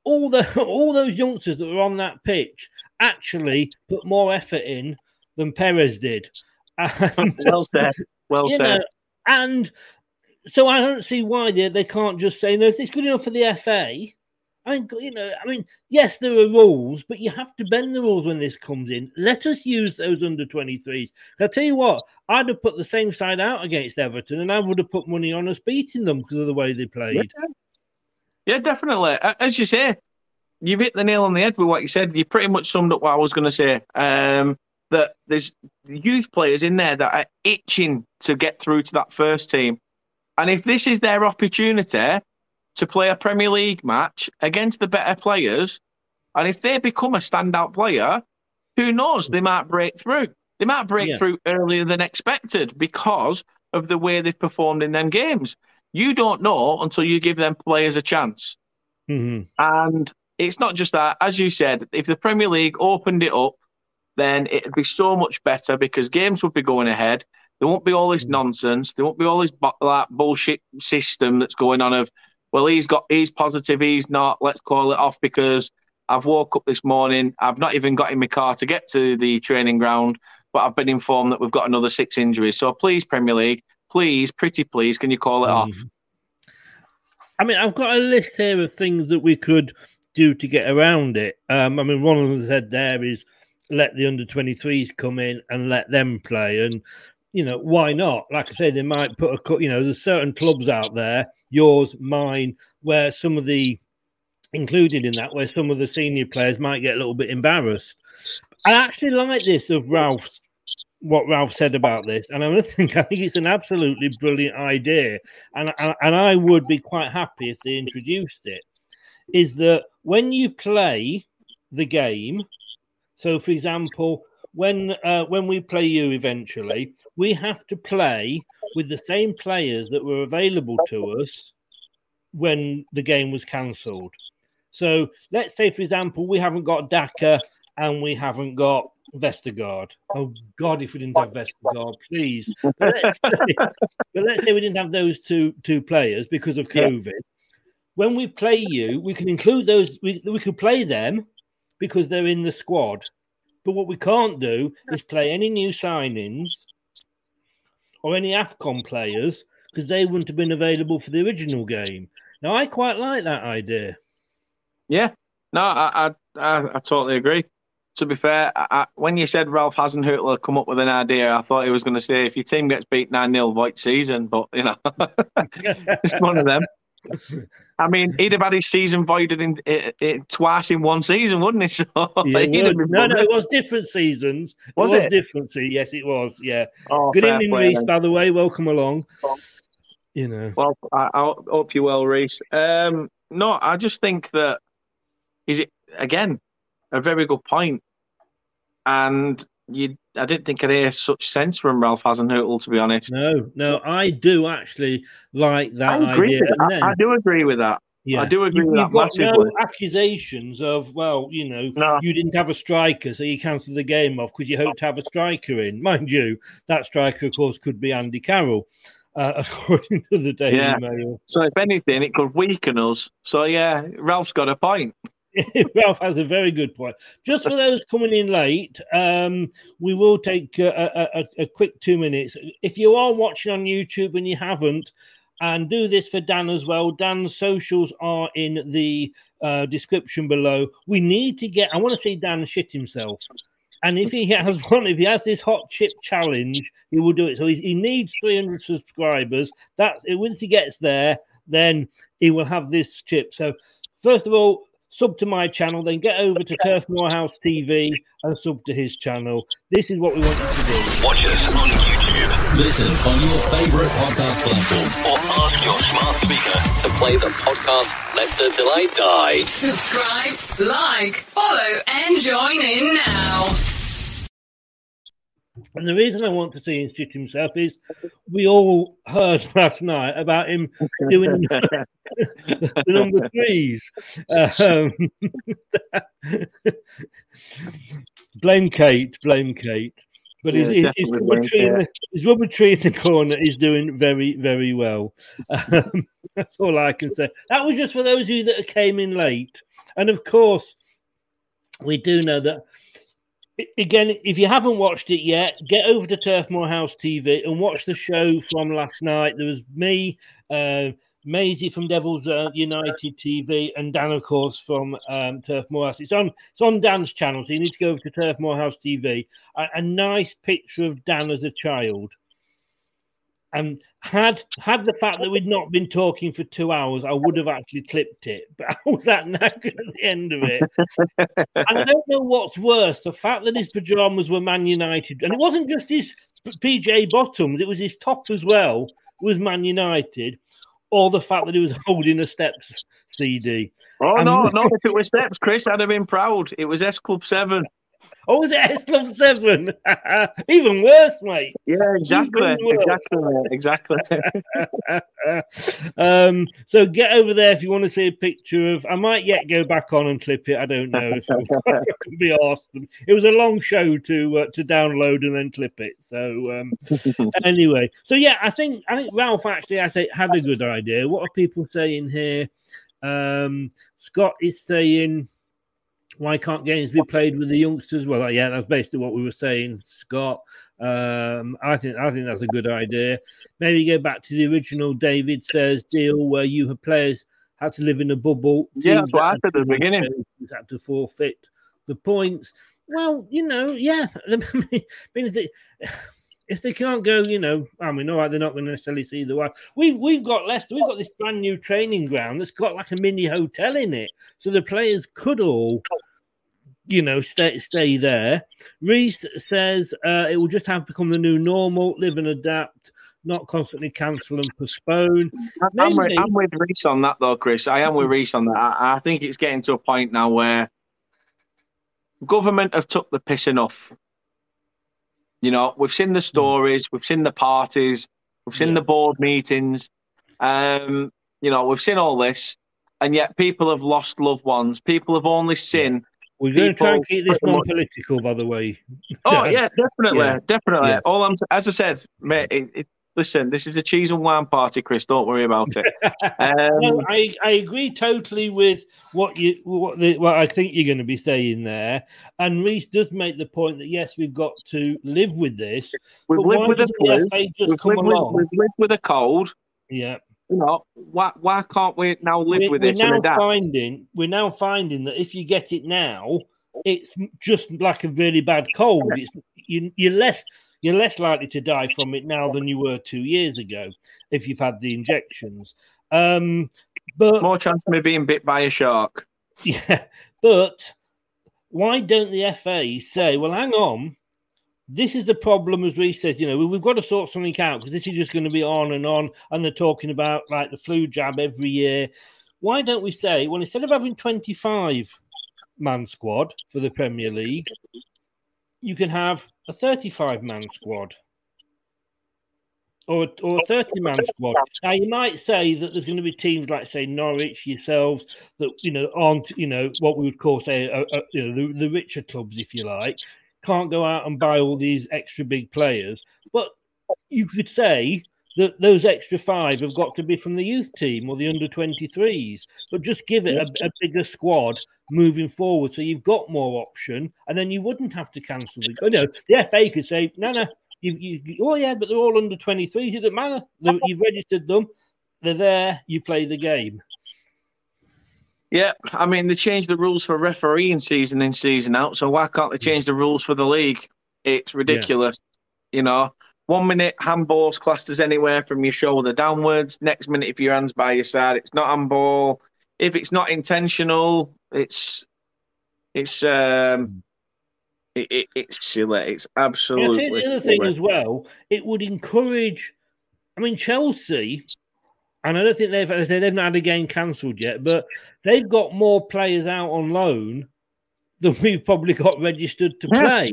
all the all those youngsters that were on that pitch actually put more effort in than Perez did. And- Well said. Well said. know, and so I don't see why they, they can't just say, no, if it's good enough for the FA, I mean, you know, I mean, yes, there are rules, but you have to bend the rules when this comes in. Let us use those under 23s. I'll tell you what, I'd have put the same side out against Everton and I would have put money on us beating them because of the way they played. Yeah, definitely. As you say, you've hit the nail on the head with what you said. You pretty much summed up what I was going to say. Um, that there's youth players in there that are itching to get through to that first team. And if this is their opportunity to play a Premier League match against the better players, and if they become a standout player, who knows? They might break through. They might break Yeah. through earlier than expected because of the way they've performed in them games. You don't know until you give them players a chance. Mhm. And it's not just that, as you said, if the Premier League opened it up, then it'd be so much better because games would be going ahead. There won't be all this nonsense. There won't be all this bu- bullshit system that's going on of, well, he's got he's positive, he's not. Let's call it off because I've woke up this morning. I've not even got in my car to get to the training ground, but I've been informed that we've got another six injuries. So please, Premier League, please, pretty please, can you call it off? I mean, I've got a list here of things that we could do to get around it. Um, I mean, one of them said there is let the under 23s come in and let them play. And, you know, why not? Like I say, they might put a, you know, there's certain clubs out there, yours, mine, where some of the, included in that, where some of the senior players might get a little bit embarrassed. I actually like this of Ralph's what Ralph said about this, and I think I think it's an absolutely brilliant idea, and and, and I would be quite happy if they introduced it. Is that when you play the game? So, for example, when uh, when we play you eventually, we have to play with the same players that were available to us when the game was cancelled. So, let's say, for example, we haven't got Daka and we haven't got Vestergaard. Oh God, if we didn't have Vestergaard, please. But let's, say, but let's say we didn't have those two two players because of Yeah. COVID. when we play you, we can include those. We we can play them because they're in the squad. But what we can't do is play any new signings or any AFCON players because they wouldn't have been available for the original game. Now, I quite like that idea. Yeah, no, I I, I, I totally agree. To be fair, I, I, when you said Ralph Hasenhüttl had come up with an idea, I thought he was going to say if your team gets beat 9 0, void season. But, you know, it's one of them. I mean, he'd have had his season voided in, it, it, twice in one season, wouldn't he? So Yeah, it was. no, no, it was different seasons. Was it was it? different. se- Yes, it was. Yeah. Oh, Good evening, Reese. By the way, welcome along. You know, Well, I, I hope you well, Reese. Um, no, I just think that is it again a very good point, and you. I didn't think I'd hear such sense from Ralph Hasenhüttl, to be honest. no, no, I do actually like that I idea. That. Then- I, I do agree with that. Yeah. I do agree You- with You've that got massively. no accusations of, well, you know, No. you didn't have a striker, so you cancelled the game off because you hoped to have a striker in. Mind you, that striker, of course, could be Andy Carroll, uh, according to the Daily Yeah. Mail. So if anything, it could weaken us. So yeah, Ralph's got a point. Ralph has a very good point. Just for those coming in late, um, we will take a, a, a, quick two minutes. If you are watching on YouTube and you haven't, and do this for Dan as well. Dan's socials are in the uh, description below. We need to get. I want to see Dan shit himself. And if he has one, if he has this hot chip challenge, he will do it. So he needs 300 subscribers. That once he gets there, then he will have this chip. So first of all, sub to my channel, then get over to Turf Morehouse TV and sub to his channel. This is what we want you to do. Watch us on YouTube. Listen on your favorite podcast platform or ask your smart speaker to play the podcast Leicester Till I Die. Subscribe, like, follow, and join in now. And the reason I want to see him shit himself is we all heard last night about him doing the number threes. Um, blame Kate, blame Kate. But his, Yeah, his, his, rubber blame tree in the, his rubber tree in the corner is doing very, very well. Um, that's all I can say. That was just for those of you that came in late. And of course, we do know that again, if you haven't watched it yet, get over to Turf Morehouse TV and watch the show from last night. There was me, uh, Maisie from Devils uh, United TV, and Dan, of course, from um, Turf Morehouse. It's on it's on Dan's channel, so you need to go over to Turf Morehouse TV. A, a nice picture of Dan as a child. And had had the fact that we'd not been talking for two hours, I would have actually clipped it. But I was that knackered at the end of it. and I don't know what's worse: the fact that his pajamas were Man United, and it wasn't just his PJ bottoms; it was his top as well. Was Man United, or the fact that he was holding a Steps CD? Oh And- no, no! If it was Steps, Chris, I'd have been proud. It was S Club Seven. Oh, was it S Club Seven? Even worse, mate. Yeah, exactly, exactly, exactly. um, so get over there if you want to see a picture of. I might yet go back on and clip it. I don't know if I can be asked. It was a long show to uh, to download and then clip it. So um, anyway, so yeah, I think I think Ralph actually I say had a good idea. What are people saying here? Um, Scott is saying. Why can't games be played with the youngsters? Well, yeah, that's basically what we were saying, Scott. Um, I think I think that's a good idea. Maybe go back to the original. David says deal where you have players had to live in a bubble. Yeah, that's what I said at the beginning. Had to forfeit the points. Well, you know, yeah. I mean, if they, if they can't go, you know, I mean, all right, they're not going to necessarily see the wife. We've we've got Leicester. We've got this brand new training ground that's got like a mini hotel in it, so the players could all you know, stay stay there. Reese says uh, it will just have become the new normal, live and adapt, not constantly cancel and postpone. I'm, with, I'm with Reese on that though, Chris. I am with Reese on that. I, I think it's getting to a point now where government have took the piss enough. You know, we've seen the stories, we've seen the parties, we've seen the board meetings. Um, you know, we've seen all this, and yet people have lost loved ones. People have only seen. We're going to try and keep this non-political, by the way. Oh yeah, definitely, Yeah. definitely. Yeah. All I'm, as I said, mate, it, it, listen, this is a cheese and wine party, Chris. Don't worry about it. Um, no, I, I agree totally with what you what the, what I think you're going to be saying there. And Reese does make the point that yes, we've got to live with this. we've lived with a the flu. We've lived, with, we've lived with a cold. Yeah. You know, why why can't we now live we're, with we're this and now finding we're now finding that if you get it now, it's just like a really bad cold. It's you, you're less you're less likely to die from it now than you were two years ago if you've had the injections. Um, but More chance of me being bit by a shark. yeah, but why don't the FA say, well, hang on, this is the problem, as Reece says, you know, we- we've got to sort something out because this is just going to be on and on. And they're talking about like the flu jab every year. Why don't we say, well, instead of having 25 man squad for the Premier League, you can have a 35 man squad or, or a 30 man squad. Now, you might say that there's going to be teams like, say, Norwich, yourselves, that, you know, aren't, you know, what we would call, say, you know, the, the richer clubs, if you like, can't go out and buy all these extra big players. But you could say that those extra five have got to be from the youth team or the under 23s, but just give it a, a bigger squad moving forward so you've got more option and then you wouldn't have to cancel the. You know, the FA could say, no, no, you, you, oh, yeah, but they're all under 23s. It doesn't matter. You've registered them, they're there, you play the game. Yeah, I mean they changed the rules for refereeing season in season out, so why can't they change the rules for the league? It's ridiculous. You know, one minute handball's clusters anywhere from your shoulder downwards. Next minute, if your hands by your side, it's not handball. If it's not intentional, it's it's um it, it, it's silly. It's absolutely think the other thing as well, it would encourage. I mean, Chelsea, and I don't think they've as I say they've not had a game cancelled yet, but they've got more players out on loan than we've probably got registered to play.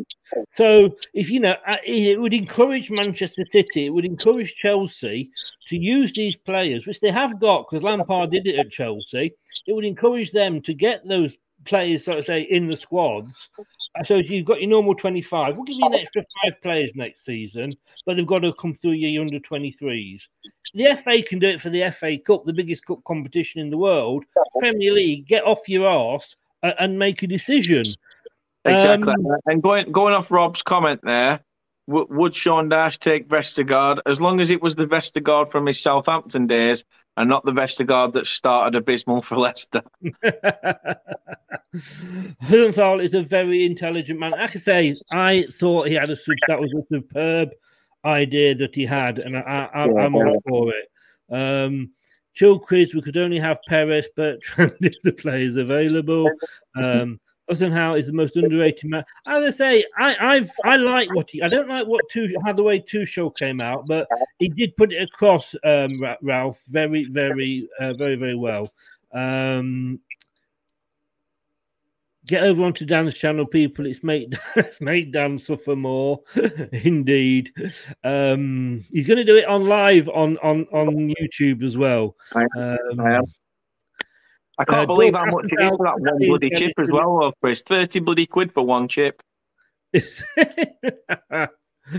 So, if you know, uh, it would encourage Manchester City, it would encourage Chelsea to use these players, which they have got because Lampard did it at Chelsea. It would encourage them to get those players, so to say, in the squads. So you've got your normal 25, we'll give you an extra five players next season, but they've got to come through your under 23s. The FA can do it for the FA Cup, the biggest cup competition in the world. Premier League, get off your arse and make a decision. Exactly. Um, and going going off Rob's comment there, w- would Sean Dyche take Vestergaard as long as it was the Vestergaard from his Southampton days and not the Vestergaard that started abysmal for Leicester? Hillenthal is a very intelligent man. Like I say, I thought he had a that was a superb idea that he had, and I, I, I'm all for it. Um, chill quiz. We could only have Perez, Bertrand if the players available. Um, Osenhow is the most underrated man. As I say, I, I've I like what he. I don't like what two how the way two show came out, but he did put it across, um, Ralph, very, very, uh, very, very well. Um, get over onto Dan's channel, people. It's made it's made Dan suffer more, indeed. Um, he's going to do it on live on on on YouTube as well. I, Um, I am. I can't uh, believe how much it is for that one bloody chip as well, Chris. 30 bloody quid for one chip.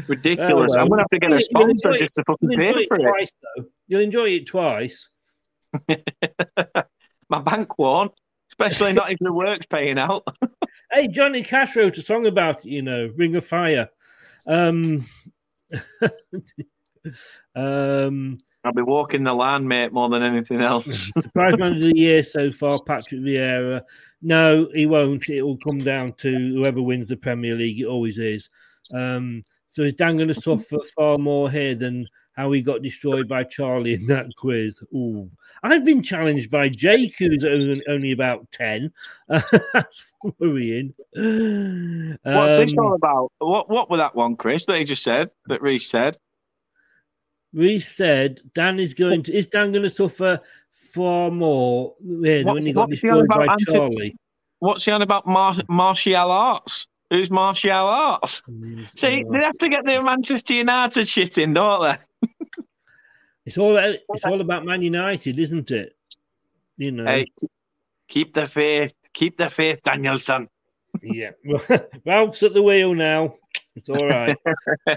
Ridiculous. Oh, I'm going to have to get a sponsor just to fucking pay for it. Twice, though. You'll enjoy it twice. My bank won't, especially not if the work's paying out. Hey, Johnny Cash wrote a song about it, you know, Ring of Fire. Um, um, I'll be walking the line, mate, more than anything else. surprise man of the year so far, Patrick Vieira. No, he won't. It will come down to whoever wins the Premier League. It always is. Um, so is Dan going to suffer far more here than how he got destroyed by Charlie in that quiz? Ooh, I've been challenged by Jake, who's only, only about ten. That's worrying. What's this Um, all about? What What was that one, Chris, that he just said, that Reese said? Reece said Dan is going to is Dan going to suffer far more yeah, when What's- he got on destroyed about by Charlie. What's he on about mar- martial arts? Who's martial arts? See, they have to get their Manchester United shit in, don't they? It's all it's all about Man United, isn't it? You know. Hey, keep the faith. Keep the faith, Danielson. Yeah, Ralph's at the wheel now. It's all right.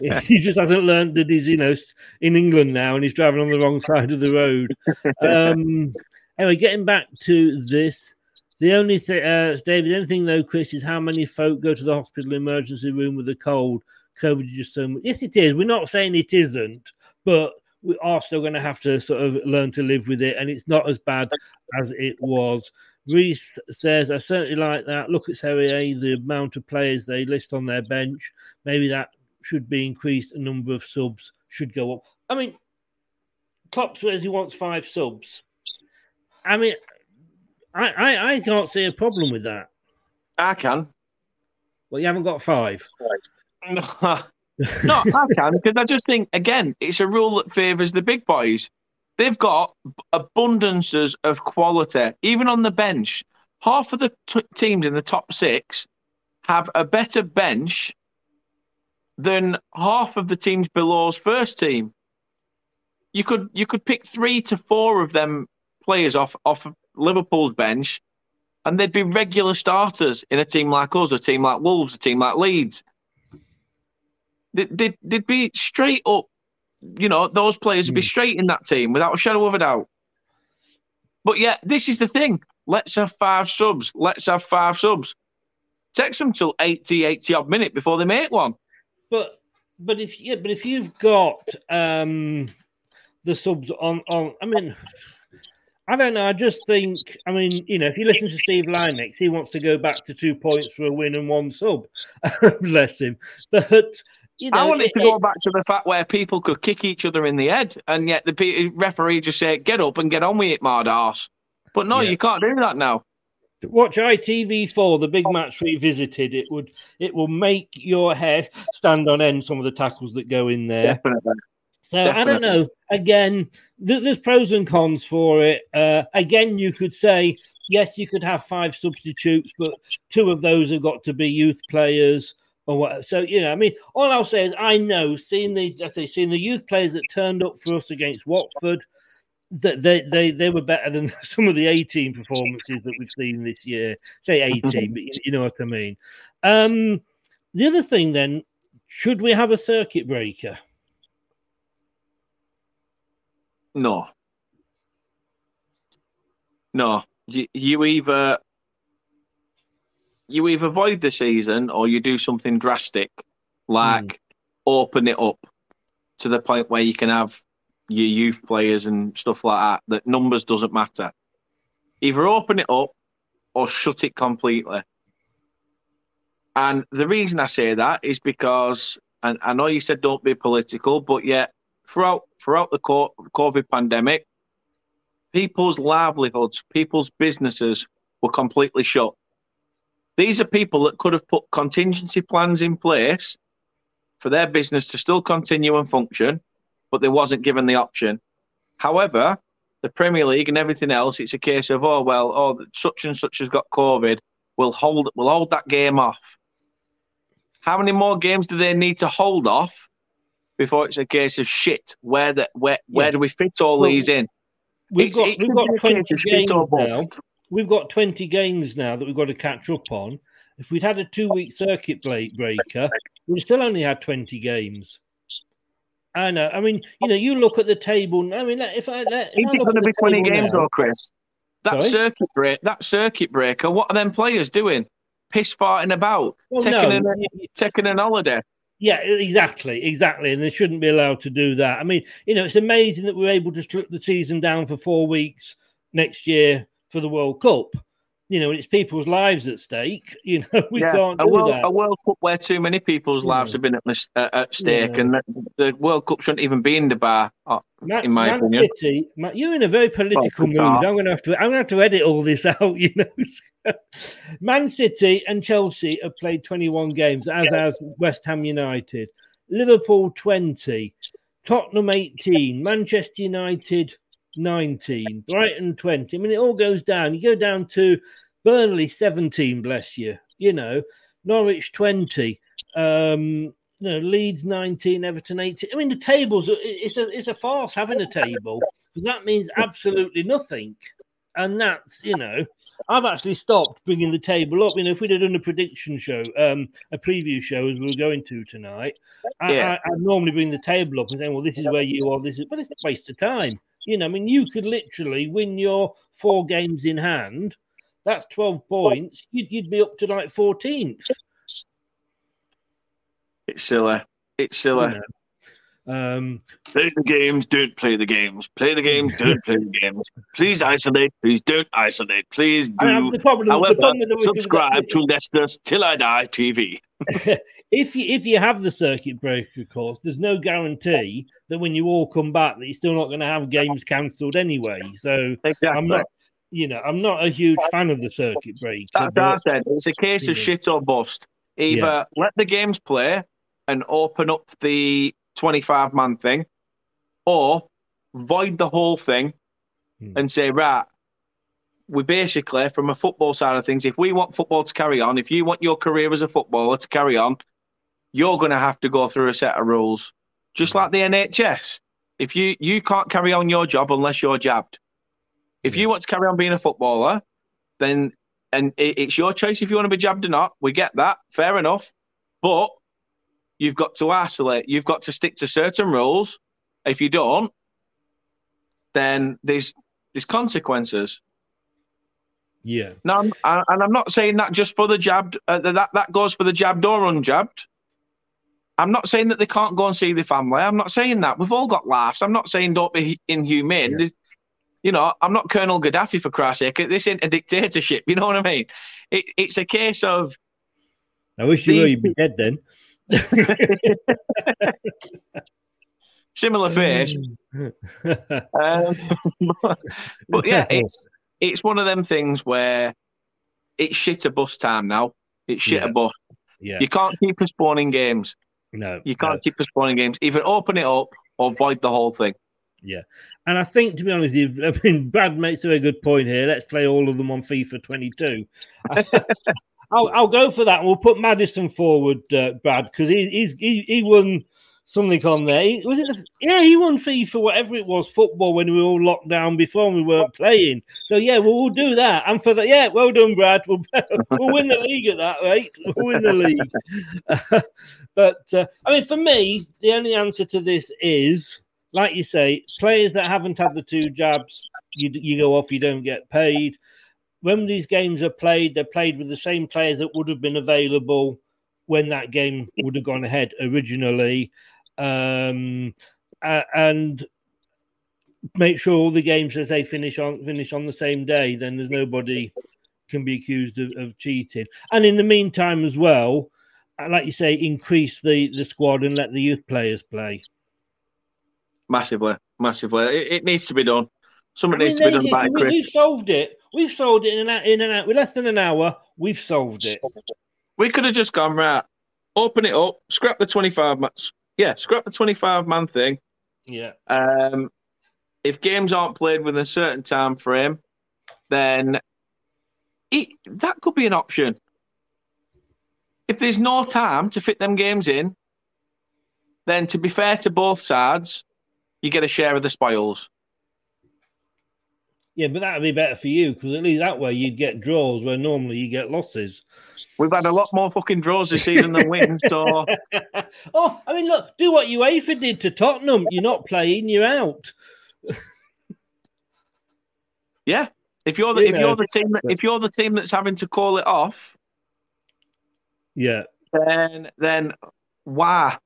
he just hasn't learned that he's, you know, in England now and he's driving on the wrong side of the road. Um, anyway, getting back to this, the only thing, uh, David, the only thing though, Chris, is how many folk go to the hospital emergency room with a cold. COVID is just so much. Yes, it is. We're not saying it isn't, but we are still going to have to sort of learn to live with it, and it's not as bad as it was. Reese says, I certainly like that. Look at Serie A, the amount of players they list on their bench. Maybe that should be increased. A number of subs should go up. I mean, Klopp says he wants five subs. I mean, I, I, I can't see a problem with that. I can. Well, you haven't got five. No, no I can because I just think again, it's a rule that favours the big boys. They've got abundances of quality, even on the bench. Half of the t- teams in the top six have a better bench than half of the teams below's first team. You could you could pick three to four of them players off off of Liverpool's bench, and they'd be regular starters in a team like us, a team like Wolves, a team like Leeds. They'd, they'd, they'd be straight up you know, those players would be straight in that team without a shadow of a doubt. But yeah, this is the thing. Let's have five subs. Let's have five subs. Takes them till 80, 80 odd minute before they make one. But but if yeah, but if you've got um the subs on on I mean I don't know. I just think, I mean, you know, if you listen to Steve Lynex, he wants to go back to two points for a win and one sub. Bless him. But you know, I wanted it, to go back to the fact where people could kick each other in the head, and yet the referee just said, "Get up and get on with it, mad arse." But no, Yeah. you can't do that now. Watch ITV4, the big match revisited. It would it will make your hair stand on end. Some of the tackles that go in there. Definitely. So I don't know. Again, th- there's pros and cons for it. Uh, again, you could say yes, you could have five substitutes, but two of those have got to be youth players or what. So you know, I mean, all I'll say is I know seeing these, I say, seeing the youth players that turned up for us against Watford, that they, they they were better than some of the 18 performances that we've seen this year. Say 18, but you, know what I mean. Um, the other thing then, should we have a circuit breaker? No. No. You, you either you either avoid the season or you do something drastic, like hmm. open it up to the point where you can have your youth players and stuff like that. That numbers doesn't matter. Either open it up or shut it completely. And the reason I say that is because, and I know you said don't be political, but yet throughout throughout the COVID pandemic, people's livelihoods, people's businesses were completely shut. These are people that could have put contingency plans in place for their business to still continue and function, but they wasn't given the option. However, the Premier League and everything else, it's a case of oh well, oh such and such has got COVID, we'll hold we'll hold that game off. How many more games do they need to hold off before it's a case of shit? Where the where where do we fit all Well, these in? We've It's- got it we've got twenty case of shit games now. Bust. We've got twenty games now that we've got to catch up on. If we'd had a two-week circuit break breaker, we'd still only had twenty games. I know. I mean, you know, you look at the table. I mean, if I if Is I it going to be 20 games now- though, Chris? That Sorry? circuit break, that circuit breaker, what are them players doing? Piss farting about, Well, taking, no, an, y- y- taking an holiday. Yeah, exactly, exactly, and they shouldn't be allowed to do that. I mean, you know, it's amazing that we're able to strip the season down for four weeks next year for the World Cup. You know, and it's people's lives at stake. You know, we Yeah, can't a do World, that. a World Cup where too many people's lives have been at, mis- uh, at stake, Yeah. and the, the World Cup shouldn't even be in Dubai, uh, Man, in my Man opinion. City, Man- you're in a very political mood. I'm going to have to. I'm going to have to edit all this out. You know, Man City and Chelsea have played 21 games, as has West Ham United. Liverpool 20, Tottenham 18, Manchester United 19, Brighton 20. I mean, it all goes down. You go down to Burnley 17, bless you. You know, Norwich 20. Um, you know, Leeds 19, Everton 18. I mean, the tables, it's a, it's a farce having a table because that means absolutely nothing. And that's, you know, I've actually stopped bringing the table up. You know, if we'd have done a prediction show, um, a preview show as we were going to tonight, I, Yeah. I, I'd normally bring the table up and say, "Well, this is where you are. This is," but it's a waste of time. You know, I mean, you could literally win your four games in hand. That's twelve points. You'd, you'd be up to like fourteenth. It's silly. It's silly. Um, play the games, don't play the games. Play the games, don't play the games. Please isolate. Please don't isolate. Please do. I the problem- However, problem the- with subscribe to Leicester's Till I Die TV. if you if you have the circuit breaker of course, there's no guarantee that when you all come back that you're still not going to have games cancelled anyway. So I'm not, you know, I'm not a huge fan of the circuit breaker. That's I but- said. It's a case of shit or bust. Either Yeah. let the games play and open up the 25 man thing, or void the whole thing Hmm. and say, right, we basically, from a football side of things, if we want football to carry on, if you want your career as a footballer to carry on, you're going to have to go through a set of rules, just like the NHS. If you you can't carry on your job unless you're jabbed. If you want to carry on being a footballer, then and it, it's your choice if you want to be jabbed or not. We get that, fair enough, but you've got to isolate. You've got to stick to certain rules. If you don't, then there's there's consequences. Yeah. No, I'm, I, and I'm not saying that just for the jabbed. Uh, that that goes for the jabbed or unjabbed. I'm not saying that they can't go and see their family. I'm not saying that. We've all got laughs. I'm not saying don't be inhumane. There's- You know, I'm not Colonel Gaddafi for Christ's sake. This ain't a dictatorship. You know what I mean? It, it's a case of I wish you were. You'd be dead then. similar face. Um, but, but yeah, it's it's one of them things where it's shit a bus time now. It's shit Yeah. a bus. Yeah. You can't keep postponing games. No, You can't keep postponing games. Either open it up or void the whole thing. Yeah. And I think, to be honest, you, I mean, Brad makes a very good point here. Let's play all of them on FIFA 22. I'll, I'll go for that. We'll put Maddison forward, uh, Brad, because he, he's he, he won something on there. He- was it? The, yeah, he won FIFA, whatever it was, football when we were all locked down before and we weren't playing. So yeah, we'll, we'll do that. And for that, yeah, well done, Brad. We'll, we'll win the league at that rate. We'll win the league. but uh, I mean, for me, the only answer to this is, like you say, players that haven't had the two jabs, you you go off, you don't get paid. When these games are played, they're played with the same players that would have been available when that game would have gone ahead originally, um, a- and make sure all the games as they finish on finish on the same day. Then there's nobody can be accused of, of cheating. And in the meantime, as well, uh, like you say, increase the the squad and let the youth players play. Massively, massively. It, it needs to be done. Something I needs to be done there by you go. Chris. We've solved it. We've solved it in an, in an hour. With less than an hour, we've solved it. We could have just gone right. Open it up. Scrap the twenty-five man. Yeah, scrap the twenty-five man thing. Yeah. Um, if games aren't played within a certain time frame, then it, that could be an option. If there's no time to fit them games in, then to be fair to both sides, you get a share of the spoils. Yeah, but that would be better for you because at least that way you'd get draws where normally you get losses. We've had a lot more fucking draws this season than wins, so Oh, I mean, look, do what UEFA did to Tottenham. You're not playing, you're out. yeah. If you're the You if know, you're the team that, if you're the team that's having to call it off, Yeah. then then why?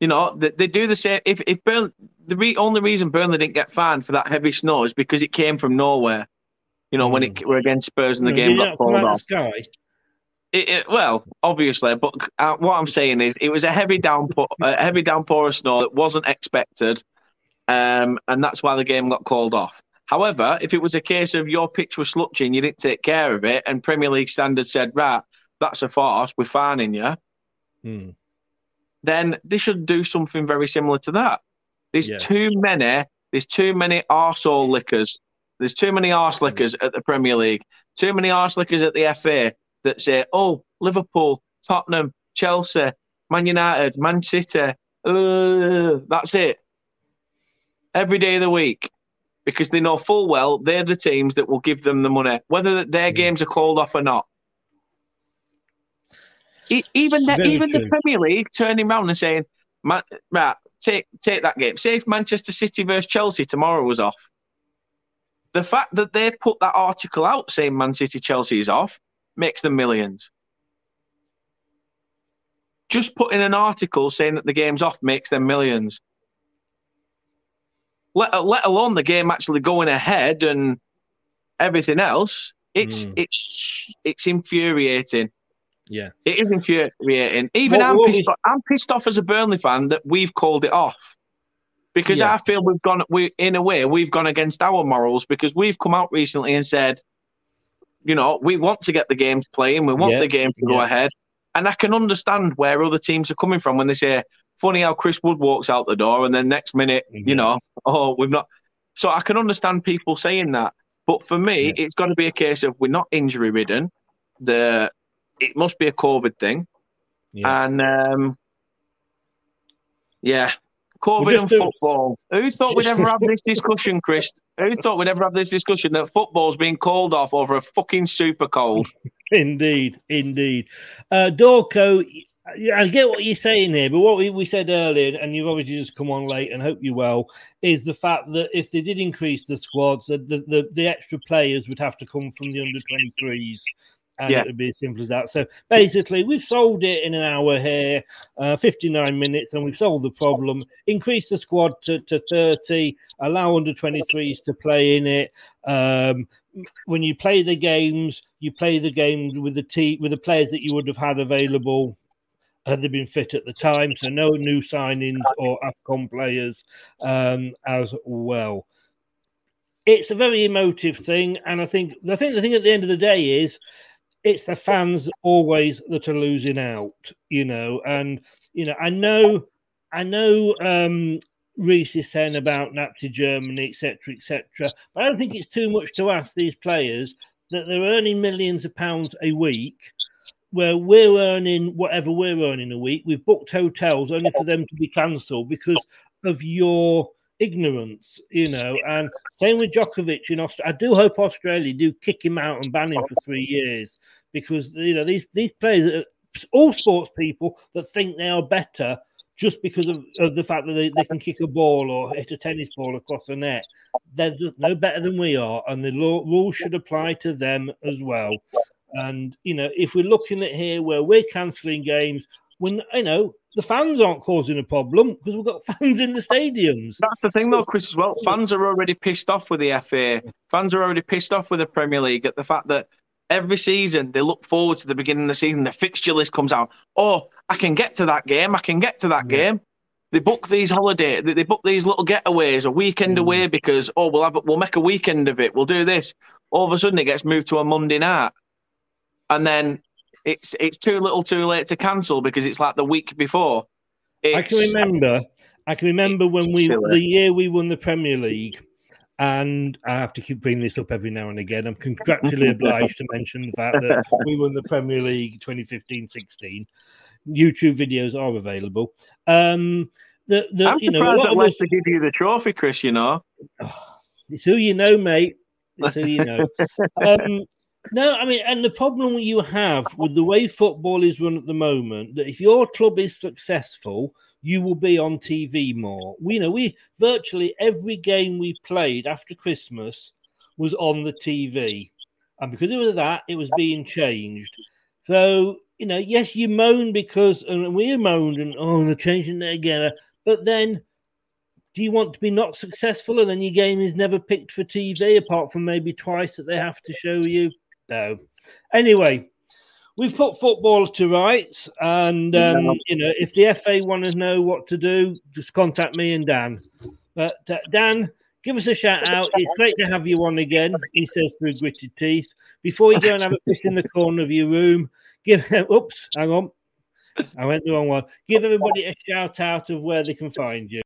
You know, they, they do the same. If if Burn, the re, only reason Burnley didn't get fined for that heavy snow is because it came from nowhere. You know, when it were against Spurs and the No, game got called off. It, it, well, obviously, but uh, what I'm saying is, it was a heavy downpour, a heavy downpour of snow that wasn't expected, um, and that's why the game got called off. However, if it was a case of your pitch was slutchy and you didn't take care of it, and Premier League standards said, "Right, that's a farce, we're fining you," Hmm. then they should do something very similar to that. There's Yeah. too many. There's too many arsehole lickers. There's too many arse lickers at the Premier League. Too many arse lickers at the FA that say, "Oh, Liverpool, Tottenham, Chelsea, Man United, Man City." Uh, that's it. Every day of the week. because they know full well they're the teams that will give them the money, whether their Hmm. games are called off or not. Even the, Very even the. Premier League turning around and saying, "Man, right, take take that game. Say if Manchester City versus Chelsea tomorrow was off, the fact that they put that article out saying Man City Chelsea is off makes them millions. Just putting an article saying that the game's off makes them millions. Let, let alone the game actually going ahead and everything else. It's Mm. it's it's infuriating. Yeah. It is infuriating. Even What- I'm what pissed. is- Off, I'm pissed off as a Burnley fan that we've called it off because Yeah. I feel we've gone. We in a way we've gone against our morals because we've come out recently and said, you know, we want to get the games playing. We want Yeah, the game to go yeah. ahead, and I can understand where other teams are coming from when they say, "Funny how Chris Wood walks out the door and then next minute, you know, oh we've not." So I can understand people saying that, but for me, it's got to be a case of we're not injury ridden. The it must be a COVID thing. Yeah. And um, yeah, COVID and football. Who thought we'd ever have this discussion, Chris? Who thought we'd ever have this discussion that football's being called off over a fucking super cold? Indeed, indeed. Uh, Dorco, I get what you're saying here, but what we, we said earlier, and you've obviously just come on late and hope you're well, is the fact that if they did increase the squads, the, the, the, the extra players would have to come from the under 23s. And Yeah. it would be as simple as that. So basically, we've solved it in an hour here, uh, 59 minutes, and we've solved the problem. Increase the squad to, to 30, allow under 23s to play in it. Um, when you play the games, you play the games with the team with the players that you would have had available had they been fit at the time. So no new signings or Afcon players um, as well. It's a very emotive thing, and I think I think the thing at the end of the day is it's the fans always that are losing out, you know. And you know, I know, I know. um Reese is saying about Nazi Germany, etc., etc. But I don't think it's too much to ask these players that they're earning millions of pounds a week, where we're earning whatever we're earning a week. We've booked hotels only for them to be cancelled because of your ignorance, you know. And same with Djokovic in Australia. I do hope Australia do kick him out and ban him for three years because you know these these players, all sports people that think they are better just because of, of the fact that they, they can kick a ball or hit a tennis ball across the net. They're no better than we are, and the law, rules should apply to them as well. And you know, if we're looking at here where we're cancelling games, when you know the fans aren't causing a problem because we've got fans in the stadiums. That's the thing, though, Chris. As well, fans are already pissed off with the FA. Fans are already pissed off with the Premier League at the fact that every season they look forward to the beginning of the season. The fixture list comes out. Oh, I can get to that game. I can get to that game. They book these holiday. They, they book these little getaways, a weekend mm. away because oh, we'll have we'll make a weekend of it. We'll do this. All of a sudden, it gets moved to a Monday night, and then it's it's too little, too late to cancel because it's like the week before. I can remember. I can remember when we silly. the year we won the Premier League, and I have to keep bringing this up every now and again. I'm contractually obliged to mention the fact that we won the Premier League 2015-16. YouTube videos are available. Um, the, the I'm you know surprised that us, Leicester give you the trophy, Chris. You know. it's who you know, mate. It's who you know. um, no, I mean, and the problem you have with the way football is run at the moment, that if your club is successful, you will be on TV more. We you know we virtually every game we played after Christmas was on the TV, and because of that, it was being changed. So you know, yes, you moan because and we moaned and oh, they're changing it again, but then do you want to be not successful and then your game is never picked for TV apart from maybe twice that they have to show you? No. Anyway, we've put football to rights, and um, you know if the FA want to know what to do, just contact me and Dan. But uh, Dan, give us a shout out. It's great to have you on again. He says through gritted teeth. Before you go and have a piss in the corner of your room, give. Oops, hang on. I went the wrong one. Give everybody a shout out of where they can find you.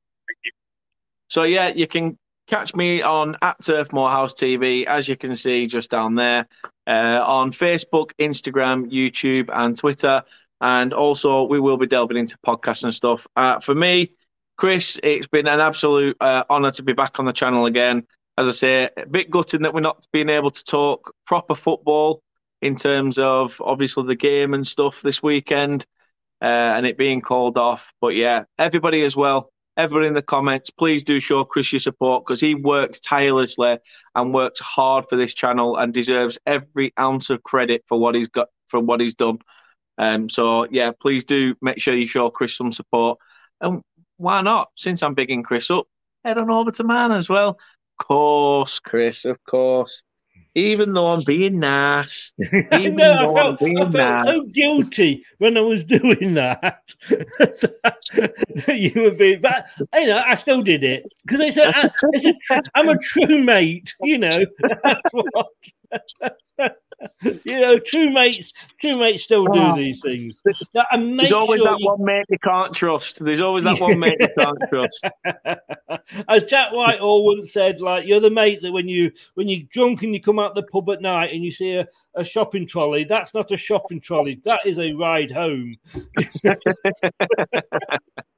So yeah, you can catch me on at Turf Morehouse TV, as you can see just down there, uh, on Facebook, Instagram, YouTube, and Twitter. And also, we will be delving into podcasts and stuff. Uh, for me, Chris, it's been an absolute uh, honour to be back on the channel again. as I say, a bit gutting that we're not being able to talk proper football in terms of obviously the game and stuff this weekend uh, and it being called off. But yeah, everybody as well, everybody in the comments, please do show Chris your support because he works tirelessly and works hard for this channel and deserves every ounce of credit for what he's got for what he's done. Um, so yeah, please do make sure you show Chris some support. And why not? Since I'm bigging Chris up, head on over to man as well. Of course, Chris, of course. Even though I'm being nice, I even know, I though I'm felt, being I felt nice. so guilty when I was doing that. you were being, but you know, I still did it because it's a, it's a, I'm a true mate. You know, that's what. You know, true mates, true mates still do Oh. these things. And There's always sure that you- one mate you can't trust. There's always that one mate you can't trust. As Jack Whitehall once said, like you're the mate that when you when you're drunk and you come out the pub at night and you see a, a shopping trolley, that's not a shopping trolley, that is a ride home.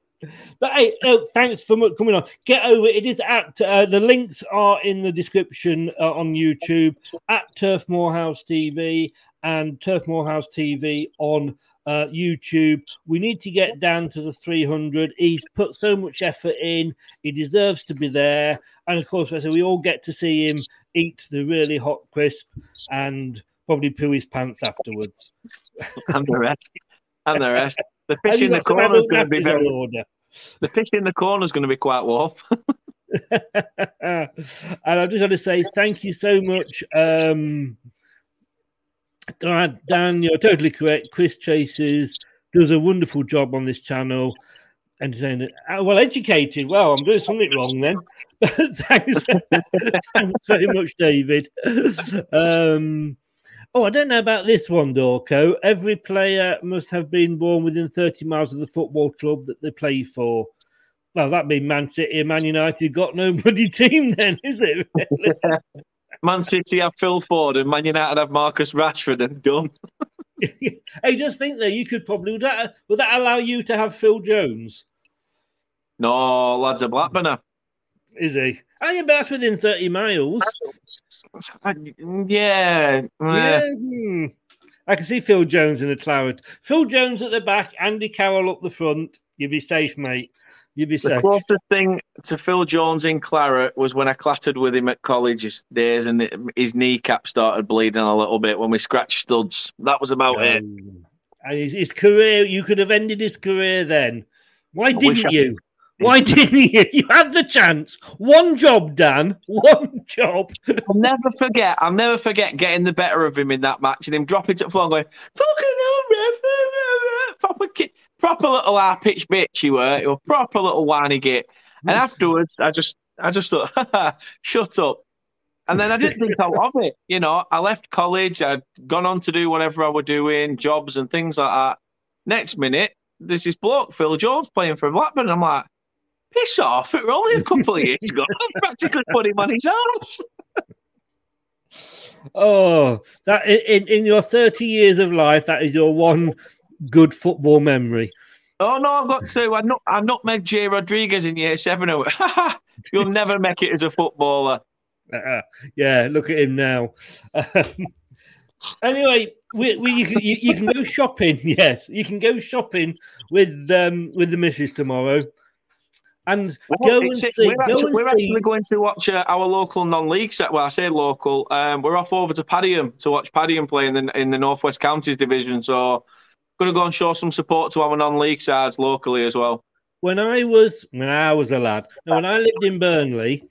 But hey, oh, thanks for coming on. Get over it. Is at uh, the links are in the description uh, on YouTube at Turf Morehouse TV and Turf Morehouse TV on uh, YouTube. We need to get down to the 300. He's put so much effort in. He deserves to be there. And of course, I say we all get to see him eat the really hot crisp and probably poo his pants afterwards. and the rest. And the rest. The fish in the corner is going to be very. order? The fish in the corner is going to be quite warm. and I've just got to say thank you so much. Um, Dan, Dan, you're totally correct. Chris Chases does a wonderful job on this channel. Entertaining, uh, well educated. Well, I'm doing something wrong then. thanks, thanks very much, David. Um, oh, I don't know about this one, Dorco. Every player must have been born within 30 miles of the football club that they play for. Well, that'd be Man City and Man United. Got no bloody team then, is it? really? Man City have Phil Foden and Man United have Marcus Rashford and done. hey, just think there, you could probably would that would that allow you to have Phil Jones? No, lads are Blackburner. Is he? Yeah, but that's within 30 miles. Yeah. Yeah, hmm. I can see Phil Jones in the claret. Phil Jones at the back, Andy Carroll up the front. You'd be safe, mate. You'd be The safe. The closest thing to Phil Jones in Claret was when I clattered with him at college days and it- his kneecap started bleeding a little bit when we scratched studs. That was about it. And his, his career, you could have ended his career then. Why didn't you? Why didn't you? You had the chance. One job, Dan. One job. I'll never forget. I'll never forget getting the better of him in that match and him dropping to the floor and going, "Fucking hell, ref!" Proper, ki- proper little high pitch bitch you were. You were proper little whiny git. And mm. afterwards, I just, I just thought, "Shut up." And then I didn't think out of it. You know, I left college. I'd gone on to do whatever I were doing, jobs and things like that. Next minute, there's this bloke, Phil Jones, playing for Blackburn. I'm like, piss off. It was only a couple of years ago. I practically put him on his arse. Oh, that in, in your 30 years of life, that is your one good football memory. Oh no, I've got two. I not I nutmegged Jay Rodriguez in year seven. You'll never make it as a footballer. Uh, yeah, look at him now. Anyway, we, we you, can, you, you can go shopping. Yes, you can go shopping with um with the missus tomorrow, and Well, go and see. we're Go actually, we're actually going to watch uh, our local non-league set. Well, I say local. Um, we're off over to Padiham to watch Padiham play in the in the Northwest Counties division. So, going to go and show some support to our non-league sides locally as well. when I was when I was a lad, when I lived in Burnley,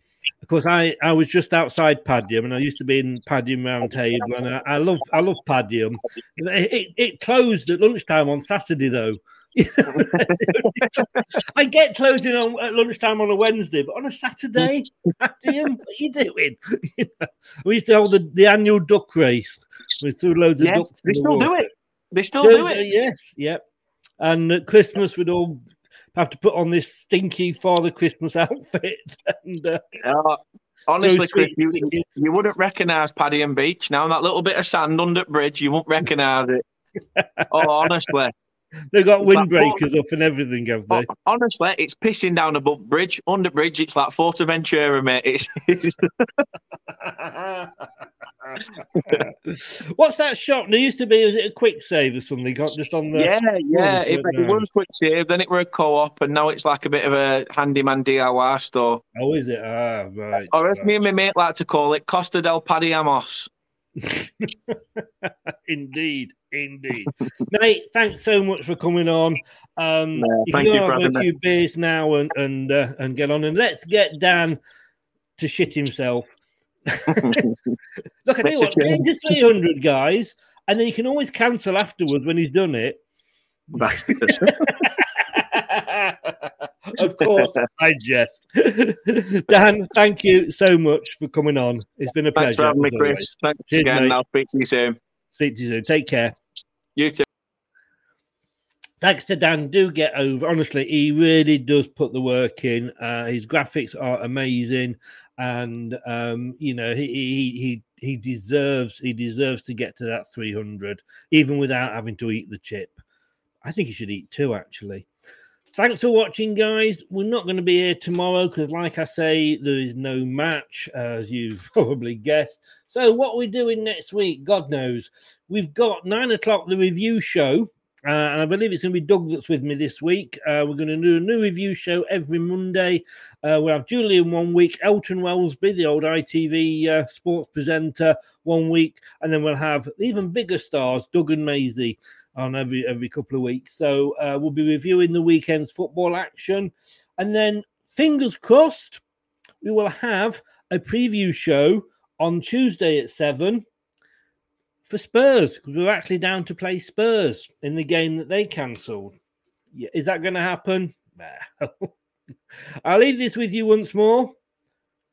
of course I, I was just outside Padiham, and I used to be in Padiham Round Table, and I, I love I love Padiham. It, it, it closed at lunchtime on Saturday though. I get closing on at lunchtime on a Wednesday, but on a Saturday, what are you doing? You know, we used to hold the, the annual duck race. We threw loads of Yes, ducks. in they the still do it. They still Yeah, do it. Yes, yep. And at Christmas, we'd all have to put on this stinky Father Christmas outfit. And uh, Uh, honestly, So Chris, you, you wouldn't recognise Padiham Beach now. That little bit of sand under the bridge, you won't recognise it. oh, honestly, They've got It's like windbreakers up and everything, have they? Honestly, it's pissing down above bridge. Under bridge, it's like Fuerteventura, mate. It's, it's What's that shop? There used to be, was it a Kwik Save or something? Got just on the yeah, yeah. Once, It, was Kwik Save, then it were a co-op, and now it's like a bit of a handyman DIY store. Oh, is it? Ah, right. Or as right. me and my mate like to call it, Costa del Padiamos. indeed, indeed. Mate, thanks so much for coming on. Um, No, you thank you for have having a me. few beers now and and uh, and get on, and let's get Dan to shit himself. Look, I tell you what, change. into 300 guys, and then you can always cancel afterwards when he's done it. of course, I jest. Dan, thank you so much for coming on. It's been a Thanks for pleasure. having me, Chris. always. Thanks Cheers, again. mate. I'll speak to you soon. Speak to you soon. Take care. You too. Thanks to Dan. Do get over. Honestly, he really does put the work in. Uh, his graphics are amazing, and um, you know he, he he he deserves he deserves to get to that 300, even without having to eat the chip. I think he should eat two actually. Thanks for watching, guys. We're not going to be here tomorrow because, like I say, there is no match, as you've probably guessed. So, what we're doing next week, God knows. We've got nine o'clock, the review show. Uh, and I believe it's going to be Doug that's with me this week. Uh, we're going to do a new review show every Monday. Uh, we'll have Julian one week, Elton Welsby, the old ITV uh, sports presenter, one week, and then we'll have even bigger stars, Doug and Maisie, on every every couple of weeks. So uh, we'll be reviewing the weekend's football action, and then fingers crossed, we will have a preview show on Tuesday at seven for Spurs because we're actually down to play Spurs in the game that they cancelled. Is that going to happen? I'll leave this with you once more,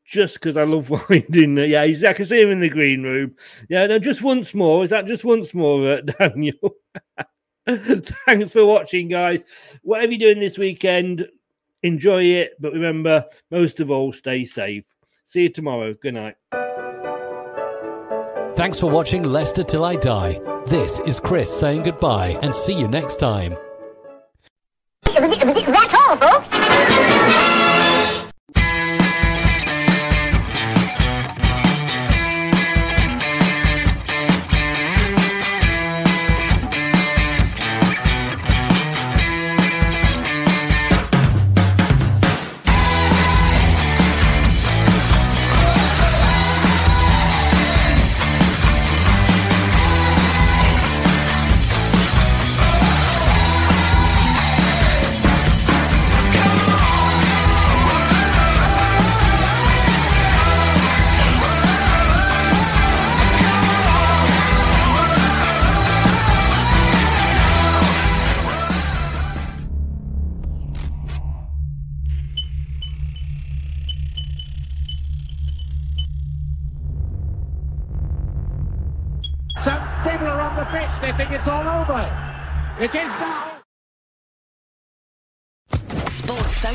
just because I love winding. Yeah, he's, I can see him in the green room. Yeah, no, just once more. Is that just once more, uh, Daniel? Thanks for watching, guys. Whatever you're doing this weekend, enjoy it. But remember, most of all, stay safe. See you tomorrow. Good night. Thanks for watching Leicester Till I Die. This is Chris saying goodbye and see you next time. That's all, folks.